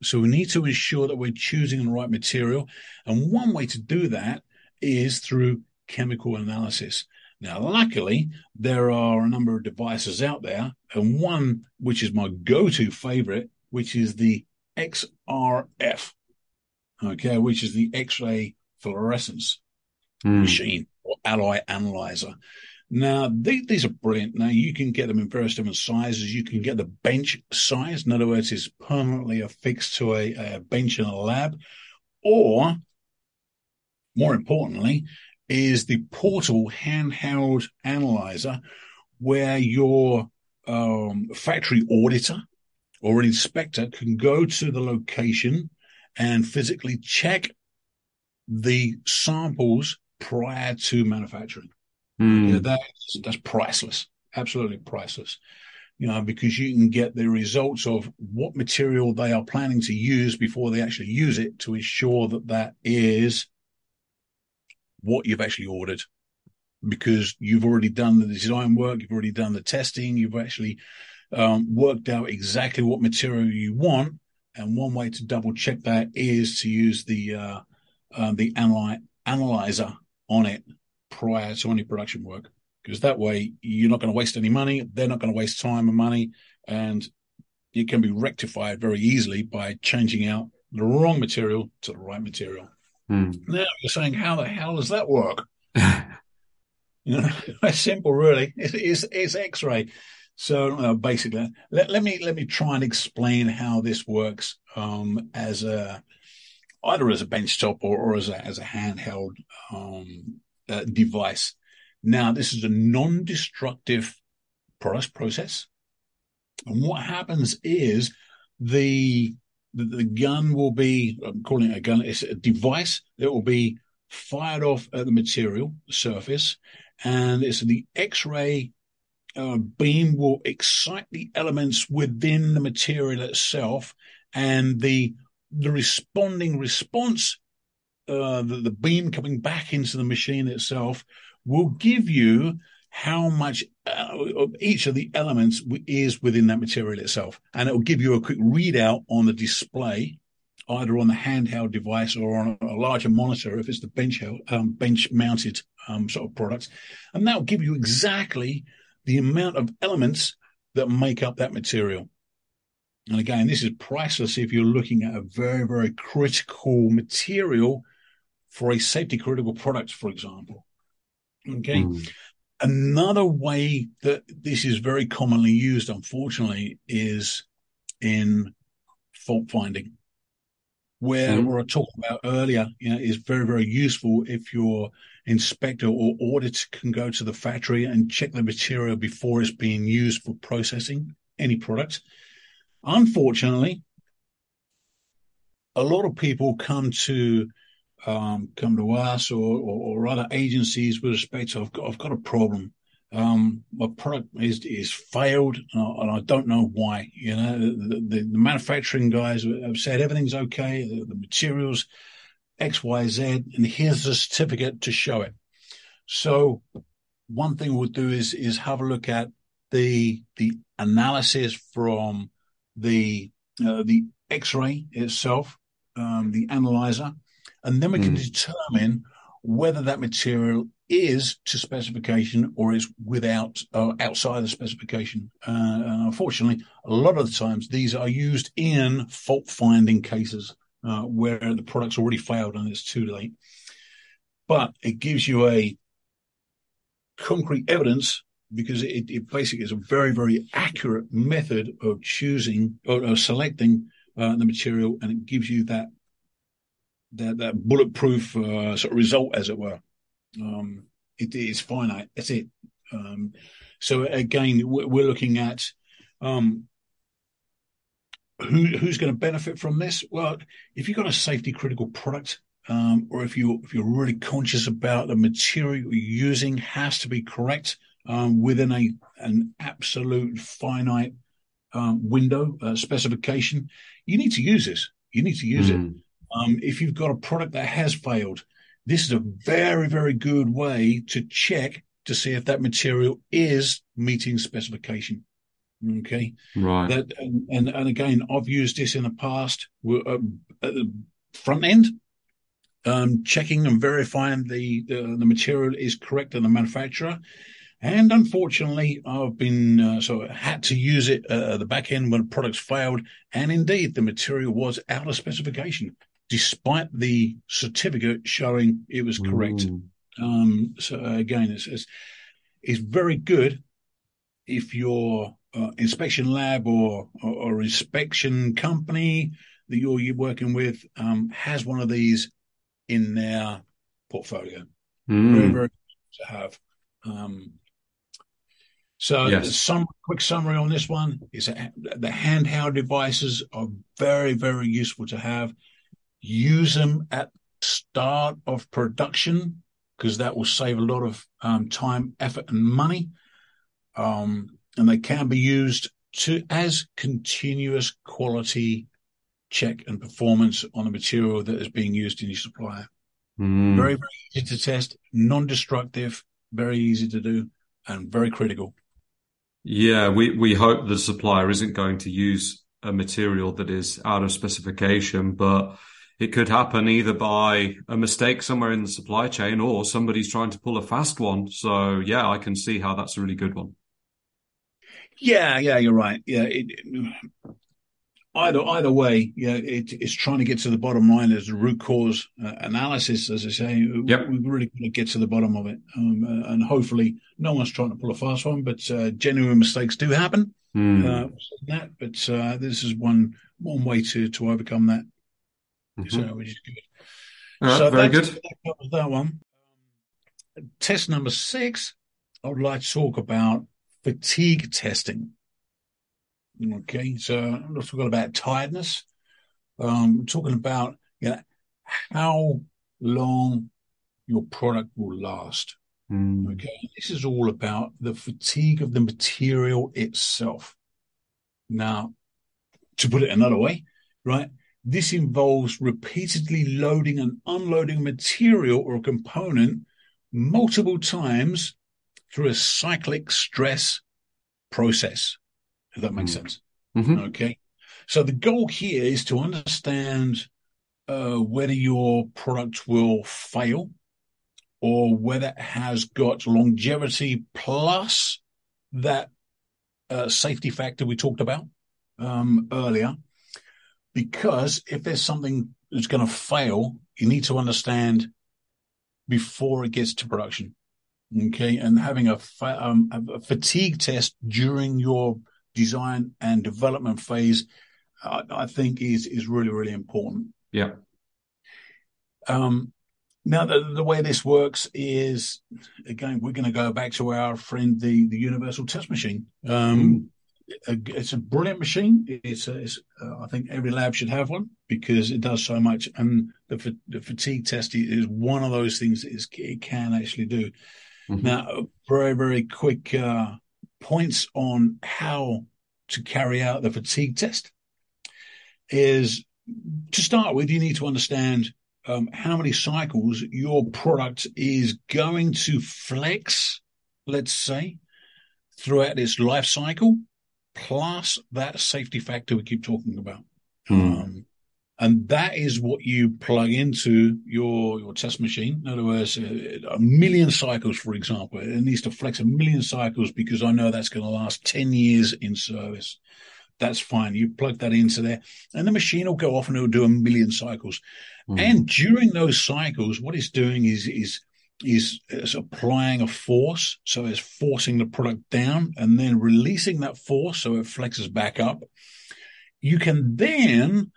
So we need to ensure that we're choosing the right material. And one way to do that is through chemical analysis. Now, luckily, there are a number of devices out there, and one which is my go-to favorite, which is the XRF, okay, which is the X-ray fluorescence mm. machine or alloy analyzer. Now, these are brilliant. Now, you can get them in various different sizes. You can get the bench size. In other words, it's permanently affixed to a, a bench in a lab. Or, more importantly, is the portable handheld analyzer where your um, factory auditor or an inspector can go to the location and physically check the samples prior to manufacturing. Mm. Yeah, that's, that's priceless, absolutely priceless. You know, because you can get the results of what material they are planning to use before they actually use it to ensure that that is what you've actually ordered. Because you've already done the design work, you've already done the testing, you've actually um, worked out exactly what material you want. And one way to double check that is to use the uh, uh, the analy- analyzer on it prior to any production work because that way you're not going to waste any money. They're not going to waste time and money, and it can be rectified very easily by changing out the wrong material to the right material. Hmm. Now you're saying, how the hell does that work? You know, it's simple, really. It's, it's, it's X-ray. So uh, basically, let, let me let me try and explain how this works um, as a either as a benchtop or, or as a as a handheld um, uh, device. Now, this is a non-destructive product process, and what happens is the the, the gun will be I'm calling it a gun. It's a device that will be fired off at the material surface, and it's the X-ray uh, beam will excite the elements within the material itself, and the the responding response, uh, the, the beam coming back into the machine itself, will give you how much uh, each of the elements is within that material itself, and it will give you a quick readout on the display either on the handheld device or on a larger monitor if it's the bench um, bench mounted um, sort of products, and that will give you exactly the amount of elements that make up that material. And again, this is priceless if you're looking at a very, very critical material for a safety critical product, for example. Okay. Mm. Another way that this is very commonly used, unfortunately, is in fault finding, where mm. we were talking about earlier, you know, is very, very useful if your inspector or auditor can go to the factory and check the material before it's being used for processing any product. Unfortunately, a lot of people come to um, come to us or, or, or, other agencies with respect to I've got, I've got a problem. Um, my product is is failed, and I, don't know why. You know, the, the, the, manufacturing guys have said everything's okay, the, the materials X, Y, Z, and here's the certificate to show it. So, one thing we'll do is is have a look at the the analysis from the uh, the X-ray itself, um, the analyzer, and then we can mm. determine whether that material is to specification or is without uh, outside the specification. Uh, unfortunately, a lot of the times these are used in fault finding cases uh, where the product's already failed and it's too late. But it gives you a concrete evidence because it, it basically is a very, very accurate method of choosing or, or selecting uh, the material, and it gives you that that, that bulletproof uh, sort of result, as it were. Um, it is finite. That's it. Um, so again, we're looking at um, who, who's going to benefit from this? Well, if you've got a safety critical product, um, or if you if you're really conscious about the material you're using has to be correct, um, within a an absolute finite um, window uh, specification, you need to use this. You need to use mm. it. Um, if you've got a product that has failed, this is a very very good way to check to see if that material is meeting specification. Okay, right. That and and, and again, I've used this in the past. Uh, at the front end, um, checking and verifying the, the, the material is correct in the manufacturer. And unfortunately, I've been uh, so had to use it uh, at the back end when products failed. And indeed, the material was out of specification, despite the certificate showing it was correct. Um, so again, it's, it's, it's very good if your uh, inspection lab or, or, or inspection company that you're, you're working with um, has one of these in their portfolio. Mm. Very, very to have. Um, so yes. some quick summary on this one is that the handheld devices are very, very useful to have. Use them at start of production because that will save a lot of um, time, effort, and money. Um, and they can be used to as continuous quality check and performance on the material that is being used in your supplier. Mm. Very, very easy to test, non-destructive, very easy to do, and very critical. Yeah, we, we hope the supplier isn't going to use a material that is out of specification, but it could happen either by a mistake somewhere in the supply chain or somebody's trying to pull a fast one. So yeah, I can see how that's a really good one. Yeah, yeah, you're right. Yeah, it, either either way, yeah, it, it's trying to get to the bottom line as a root cause uh, analysis, as I say. Yep. We really got to get to the bottom of it, um, uh, and hopefully, no one's trying to pull a fast one, but uh, genuine mistakes do happen. Mm. that, but uh, this is one one way to to overcome that. Mhm. So we just good. Right, so very that's- good. That covers that one. Test number six, I would like to talk about fatigue testing. Okay, so I'm not talking about tiredness. Um, I'm talking about you know how long your product will last. Mm. Okay, this is all about the fatigue of the material itself. Now, to put it another way, right? This involves repeatedly loading and unloading material or a component multiple times through a cyclic stress process, if that makes Mm. sense. Mhm. Okay. So the goal here is to understand uh, whether your product will fail or whether it has got longevity plus that uh, safety factor we talked about um, earlier. Because if there's something that's going to fail, you need to understand before it gets to production. Okay. And having a, fa- um, a fatigue test during your design and development phase, I, I think is, is really, really important. Yeah. Um, now, the, the way this works is, again, we're going to go back to our friend, the, the Universal Test Machine. Um, a- it's a brilliant machine. It's, a, it's uh, I think every lab should have one because it does so much. And the, the fatigue test is one of those things that it can actually do. Mhm. Now, very, very quick uh, points on how to carry out the fatigue test is to start with, you need to understand um, how many cycles your product is going to flex, let's say, throughout its life cycle, plus that safety factor we keep talking about. Mm. Um, and that is what you plug into your, your test machine. In other words, a, a million cycles, for example, it needs to flex a million cycles because I know that's going to last 10 years in service. That's fine. You plug that into there and the machine will go off and it'll do a million cycles. Mm. And during those cycles, what it's doing is, is, is, is applying a force. So it's forcing the product down and then releasing that force. So it flexes back up. You can then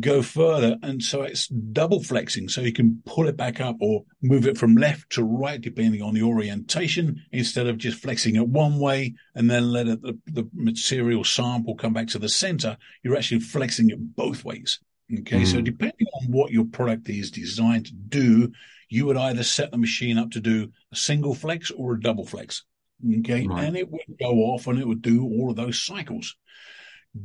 go further. And so it's double flexing. So you can pull it back up or move it from left to right, depending on the orientation, instead of just flexing it one way and then let it, the, the material sample come back to the center. You're actually flexing it both ways. Okay. So Mm. depending on what your product is designed to do, you would either set the machine up to do a single flex or a double flex. Okay. Right. And it would go off and it would do all of those cycles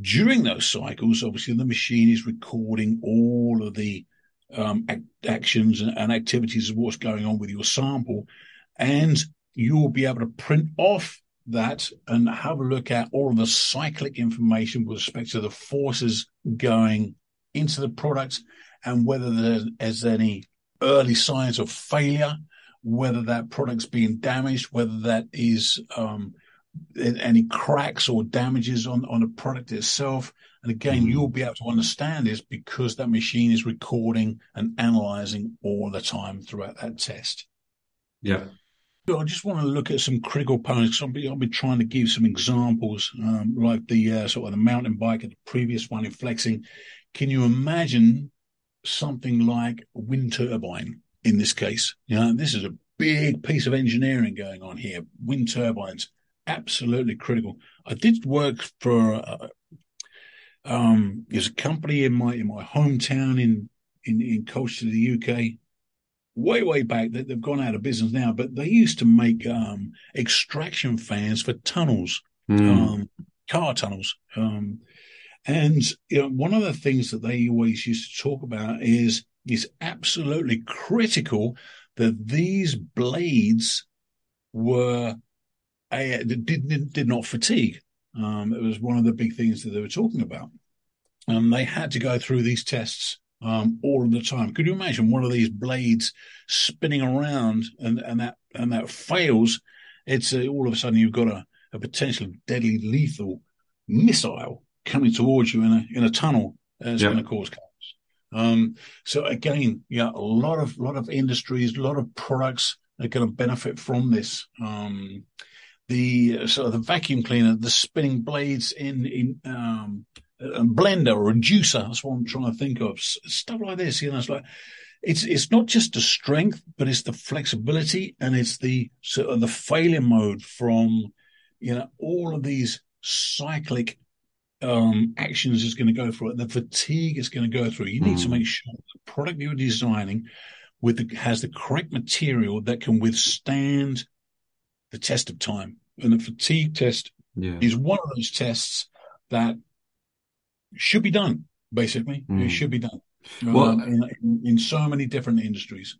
during those cycles, obviously the machine is recording all of the um, ac- actions and, and activities of what's going on with your sample, and you'll be able to print off that and have a look at all of the cyclic information with respect to the forces going into the product and whether there's any early signs of failure, whether that product's being damaged, whether that is um, any cracks or damages on, on the product itself. And again, Mhm. you'll be able to understand this because that machine is recording and analyzing all the time throughout that test. Yeah. So I just want to look at some critical components. I'll be, I'll be trying to give some examples, um, like the uh, sort of the mountain bike and the previous one in flexing. Can you imagine something like a wind turbine in this case? You know, this is a big piece of engineering going on here. Wind turbines, absolutely critical. I did work for uh, um, there's a company in my in my hometown in in in Colchester, the UK. Way way back, they, they've gone out of business now, but they used to make um, extraction fans for tunnels Mm. um, car tunnels. Um, and you know, one of the things that they always used to talk about is is absolutely critical that these blades were uh, did, did did not fatigue. Um, it was one of the big things that they were talking about, and they had to go through these tests um, all of the time. Could you imagine one of these blades spinning around and and that and that fails? It's uh, all of a sudden you've got a a potential deadly lethal missile coming towards you in a in a tunnel, it's yeah. going to cause chaos. Um, so again, yeah, a lot of lot of industries, a lot of products are going to benefit from this. Um, the sort of the vacuum cleaner, the spinning blades in in um, a blender or a juicer. That's what I'm trying to think of. Stuff like this, you know, it's like it's it's not just the strength, but it's the flexibility and it's the sort of the failure mode from you know all of these cyclic um, actions is going to go through it. The fatigue is going to go through. You need mm. to make sure the product you're designing with the, has the correct material that can withstand the test of time. And the fatigue test yeah. is one of those tests that should be done. Basically, mm. it should be done. Well, um, in, in, in so many different industries.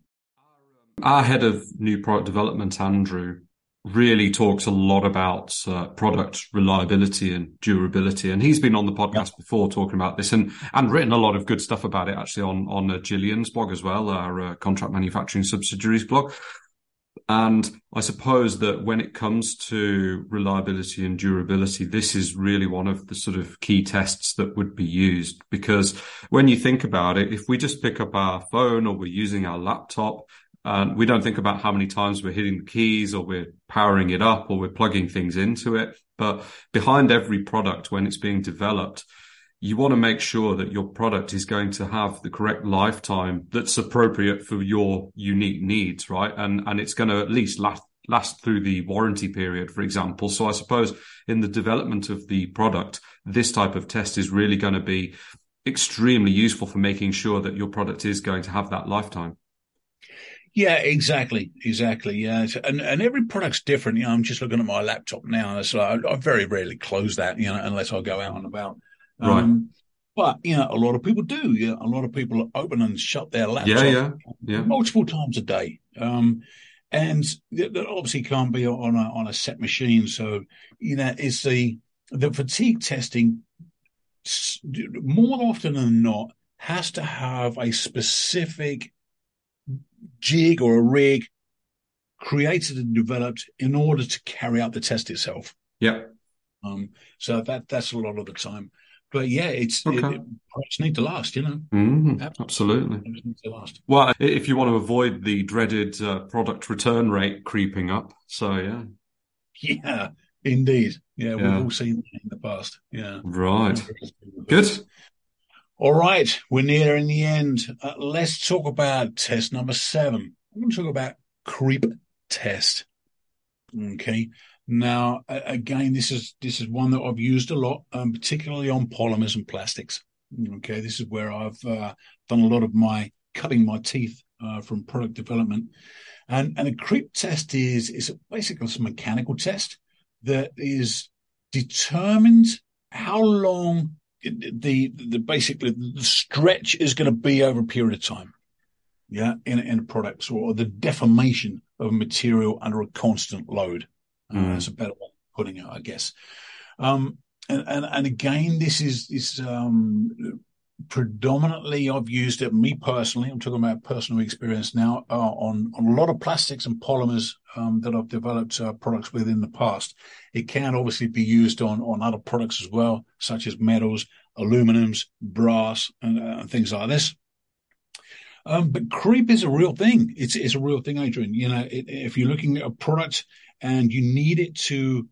Our head of new product development, Andrew, really talks a lot about uh, product reliability and durability. And he's been on the podcast before talking about this and, and written a lot of good stuff about it actually on, on uh, Gillian's blog as well, our uh, contract manufacturing subsidiaries blog. And I suppose that when it comes to reliability and durability, this is really one of the sort of key tests that would be used. Because when you think about it, if we just pick up our phone or we're using our laptop and we don't think about how many times we're hitting the keys or we're powering it up or we're plugging things into it. But behind every product, when it's being developed, you want to make sure that your product is going to have the correct lifetime that's appropriate for your unique needs, right? And and it's going to at least last last through the warranty period, for example. So I suppose in the development of the product, this type of test is really going to be extremely useful for making sure that your product is going to have that lifetime. Yeah, exactly, exactly. Yeah, and and every product's different. You know, I'm just looking at my laptop now, I, I very rarely close that. You know, unless I go out and about. Right. Um, but you know, a lot of people do. Yeah, a lot of people open and shut their laptop. Yeah, yeah, yeah. Multiple times a day. Um, and that obviously can't be on a on a set machine. So you know, it's the the fatigue testing more often than not has to have a specific jig or a rig created and developed in order to carry out the test itself. Yeah. Um, so that that's a lot of the time but yeah, it's okay. it, products need to last, you know. Mm, absolutely. Well, if you want to avoid the dreaded uh, product return rate creeping up, so yeah. Yeah, indeed. Yeah, we've all seen that in the past. Yeah. Right. Good. All right, we're near in the end. Uh, let's talk about test number seven. I'm going to talk about creep test. Okay. Now, again, this is this is one that I've used a lot, um, particularly on polymers and plastics. Okay, this is where I've uh, done a lot of my cutting my teeth uh, from product development, and and a creep test is is basically a mechanical test that is determined how long the the basically the stretch is going to be over a period of time. Yeah, in in products or the deformation of a material under a constant load. Mm. that's a better way of putting it, I guess. Um, and, and, and again, this is is um, predominantly I've used it. Me personally, I'm talking about personal experience now uh, on on a lot of plastics and polymers um, that I've developed uh, products with in the past. It can obviously be used on on other products as well, such as metals, aluminums, brass, and, uh, things like this. Um, but creep is a real thing. It's it's a real thing, Adrian. You know, it, if you're looking at a product and you need it to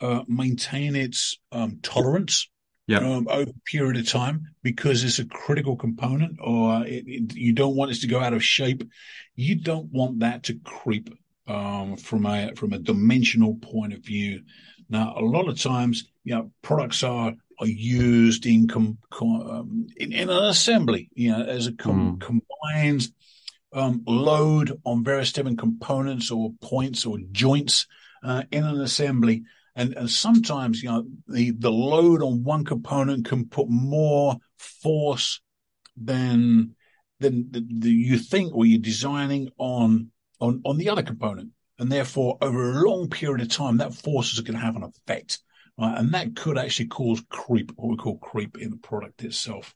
uh, maintain its um, tolerance um, over a period of time because it's a critical component, or it, it, you don't want it to go out of shape. You don't want that to creep um, from a from a dimensional point of view. Now, a lot of times, you know, products are are used in com, com um, in, in, an assembly, you know, as a com- mm. combined um, load on various different components or points or joints uh, in an assembly. And, and, sometimes, you know, the, the load on one component can put more force than, than the, the, you think or you're designing on, on, on the other component. And therefore, over a long period of time, that force is going to have an effect. Right? And that could actually cause creep, what we call creep in the product itself.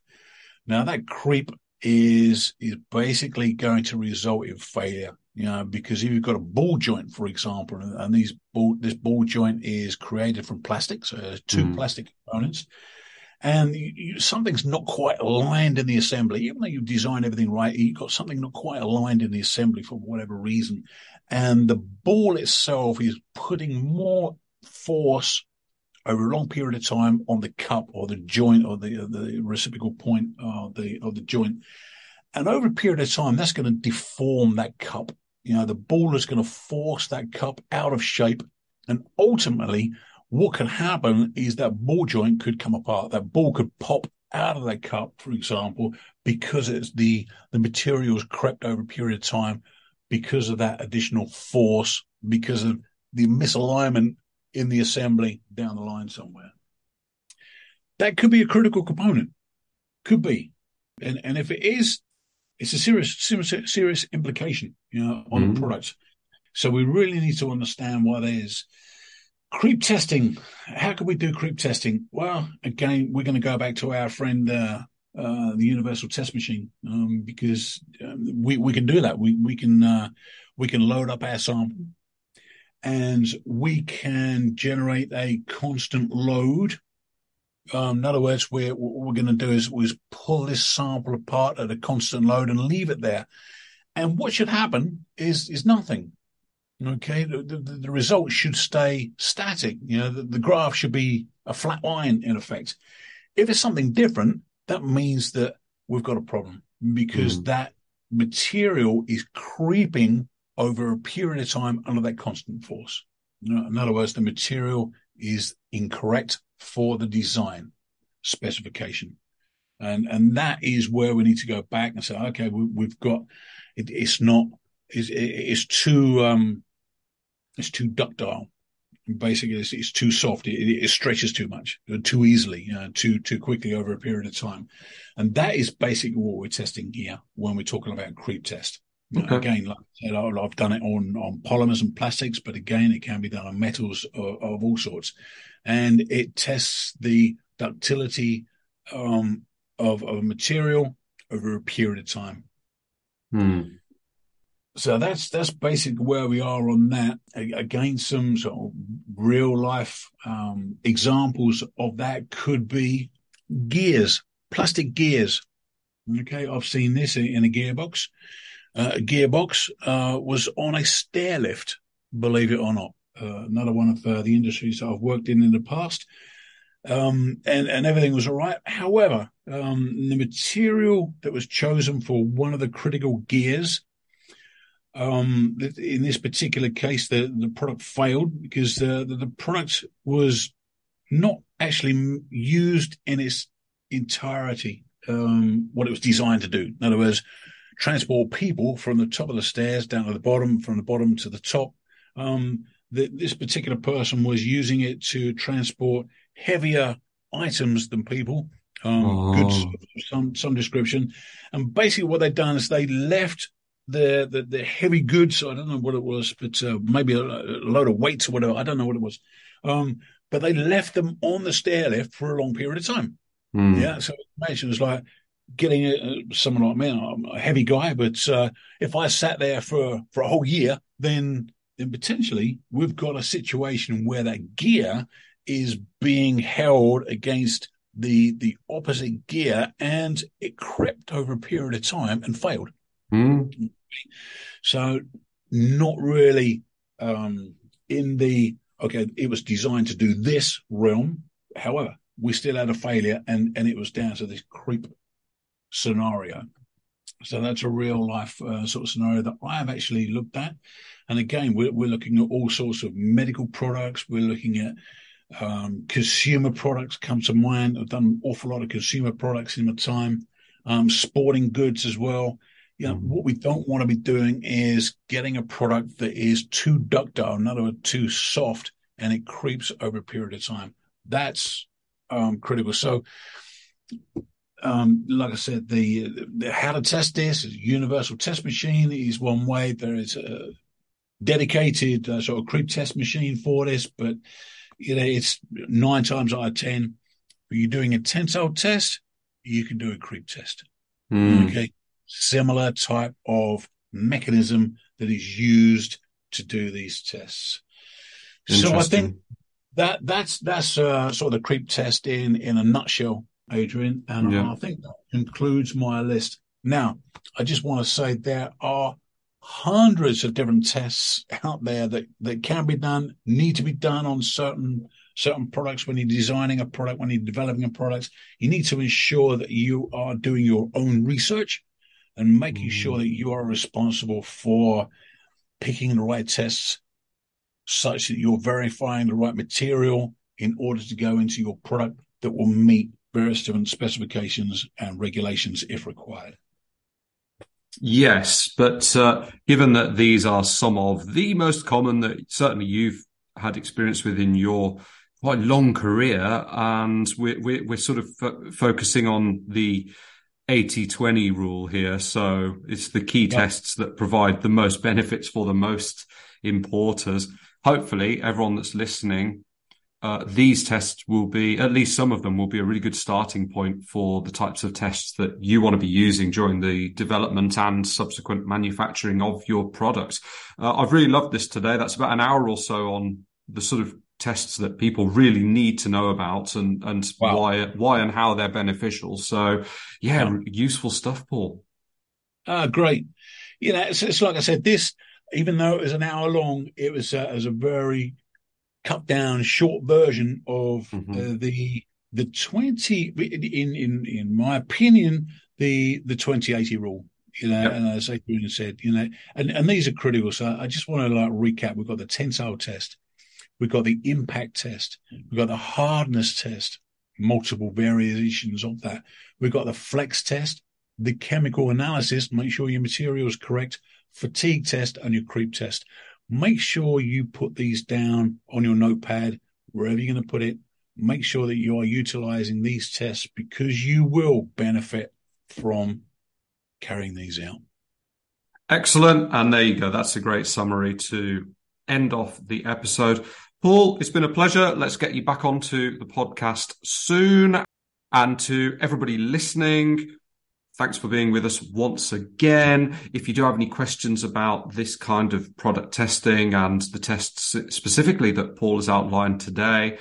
Now that creep is is basically going to result in failure. You know, because if you've got a ball joint, for example, and these ball, this ball joint is created from plastic, so there's two mm. plastic components, and you, you, something's not quite aligned in the assembly, even though you've designed everything right, you've got something not quite aligned in the assembly for whatever reason. And the ball itself is putting more force over a long period of time on the cup or the joint or the the reciprocal point of the of the joint. And over a period of time, that's going to deform that cup. You know, the ball is going to force that cup out of shape. And ultimately, what can happen is that ball joint could come apart. That ball could pop out of that cup, for example, because it's the, the materials crept over a period of time because of that additional force, because of the misalignment in the assembly down the line somewhere. That could be a critical component. Could be. And, and if it is, it's a serious, serious, serious implication, you know, on mm-hmm. the product. So we really need to understand what is creep testing. How can we do creep testing? Well, again, we're going to go back to our friend, uh, uh, the universal test machine, um, because um, we, we can do that. We, we can, uh, we can load up our sample and we can generate a constant load. Um, in other words, we're, what we're going to do is, is pull this sample apart at a constant load and leave it there. And what should happen is, is nothing. Okay. The, the, the result should stay static. You know, the, the graph should be a flat line in effect. If it's something different, that means that we've got a problem because mm. that material is creeping over a period of time under that constant force. In other words, the material is incorrect for the design specification. And, and that is where we need to go back and say, okay, we, have got, it, it's not, it's, it's too, um, it's too ductile. Basically, it's, it's too soft. It, it, stretches too much, too easily, uh, too too quickly over a period of time, and that is basically what we're testing here when we're talking about creep test. Okay. Again, like I said, I've done it on, on polymers and plastics, but again, it can be done on metals of, of all sorts. And it tests the ductility um, of, of a material over a period of time. Hmm. So that's that's basically where we are on that. Again, some sort of real life um, examples of that could be gears, plastic gears. Okay, I've seen this in a gearbox uh, gearbox uh, was on a stair lift, believe it or not. Uh, another one of uh, the industries that I've worked in in the past. Um, and, and everything was all right. However, um, the material that was chosen for one of the critical gears, um, in this particular case, the, the product failed because the, the, the product was not actually used in its entirety, um, what it was designed to do. In other words, transport people from the top of the stairs down to the bottom, from the bottom to the top. Um, the, this particular person was using it to transport heavier items than people, um, oh. goods of some some description. And basically, what they'd done is they left the, the, the heavy goods. I don't know what it was, but uh, maybe a, a, load of weights or whatever. I don't know what it was. Um, but they left them on the stair lift for a long period of time. Mm. Yeah. So imagine it's like getting a, someone like me, I'm a heavy guy, but uh, if I sat there for, for a whole year, then then potentially we've got a situation where that gear is being held against the the opposite gear and it crept over a period of time and failed. Mm. So not really um, in the okay, it was designed to do this realm. However, we still had a failure and, and it was down to this creep scenario. So that's a real life uh, sort of scenario that I have actually looked at. And again, we're, we're looking at all sorts of medical products. We're looking at um, consumer products come to mind. I've done an awful lot of consumer products in my time, um, sporting goods as well. You know, mm-hmm. what we don't want to be doing is getting a product that is too ductile, in other words, too soft, and it creeps over a period of time. That's um, critical. So um, like I said, the, the, how to test this universal test machine is one way. There is a dedicated uh, sort of creep test machine for this, but you know it's nine times out of ten. When you're doing a tensile test, you can do a creep test. Mm. Okay, similar type of mechanism that is used to do these tests. So I think that that's that's uh, sort of the creep test in in a nutshell, Adrian, and yeah. I think that concludes my list. Now, I just want to say there are hundreds of different tests out there that that can be done, need to be done on certain certain products when you're designing a product, when you're developing a product. You need to ensure that you are doing your own research and making mm. sure that you are responsible for picking the right tests such that you're verifying the right material in order to go into your product that will meet various different specifications and regulations if required. Yes, but uh, given that these are some of the most common that certainly you've had experience with in your quite long career, and we're we're, we're sort of fo- focusing on the 80-20 rule here. So it's the key tests that provide the most benefits for the most importers. Hopefully, everyone that's listening uh, these tests will be, at least some of them will be a really good starting point for the types of tests that you want to be using during the development and subsequent manufacturing of your products. Uh, I've really loved this today. That's about an hour or so on the sort of tests that people really need to know about and, and wow. why, why and how they're beneficial. So yeah, yeah. useful stuff, Paul. Ah, uh, great. You know, it's, it's, like I said, this, even though it was an hour long, it was, uh, it was a very cut down short version of mm-hmm. uh, the the 20 in in in my opinion the the 2080 rule. You know yep. and as Adrian said you know and and these are critical. So i just want to like recap. We've got the tensile test. We've got the impact test. We've got the hardness test. Multiple variations of that. We've got the flex test. The chemical analysis make sure your material is correct. Fatigue test and your creep test Make sure you put these down on your notepad, wherever you're going to put it. Make sure that you are utilizing these tests because you will benefit from carrying these out. Excellent. And there you go. That's a great summary to end off the episode. Paul, it's been a pleasure. Let's get you back onto the podcast soon. And to everybody listening, Thanks for being with us once again. If you do have any questions about this kind of product testing and the tests specifically that Paul has outlined today,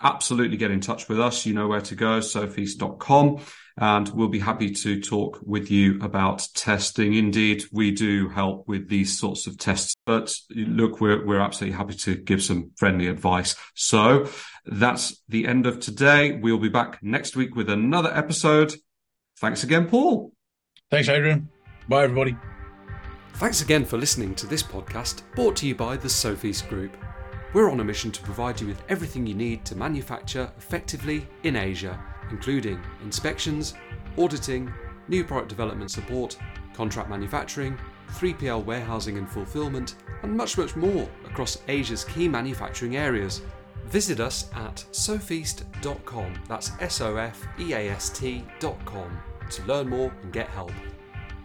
absolutely get in touch with us. You know where to go, sofeast.com, and we'll be happy to talk with you about testing. Indeed, we do help with these sorts of tests, but look, we're, we're absolutely happy to give some friendly advice. So that's the end of today. We'll be back next week with another episode. Thanks again, Paul. Thanks, Adrian. Bye, everybody. Thanks again for listening to this podcast brought to you by the Sofeast Group. We're on a mission to provide you with everything you need to manufacture effectively in Asia, including inspections, auditing, new product development support, contract manufacturing, 3PL warehousing and fulfillment, and much, much more across Asia's key manufacturing areas. Visit us at sofeast.com, that's S O F E A S T.com, to learn more and get help.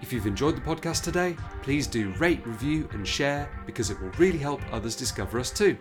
If you've enjoyed the podcast today, please do rate, review, and share because it will really help others discover us too.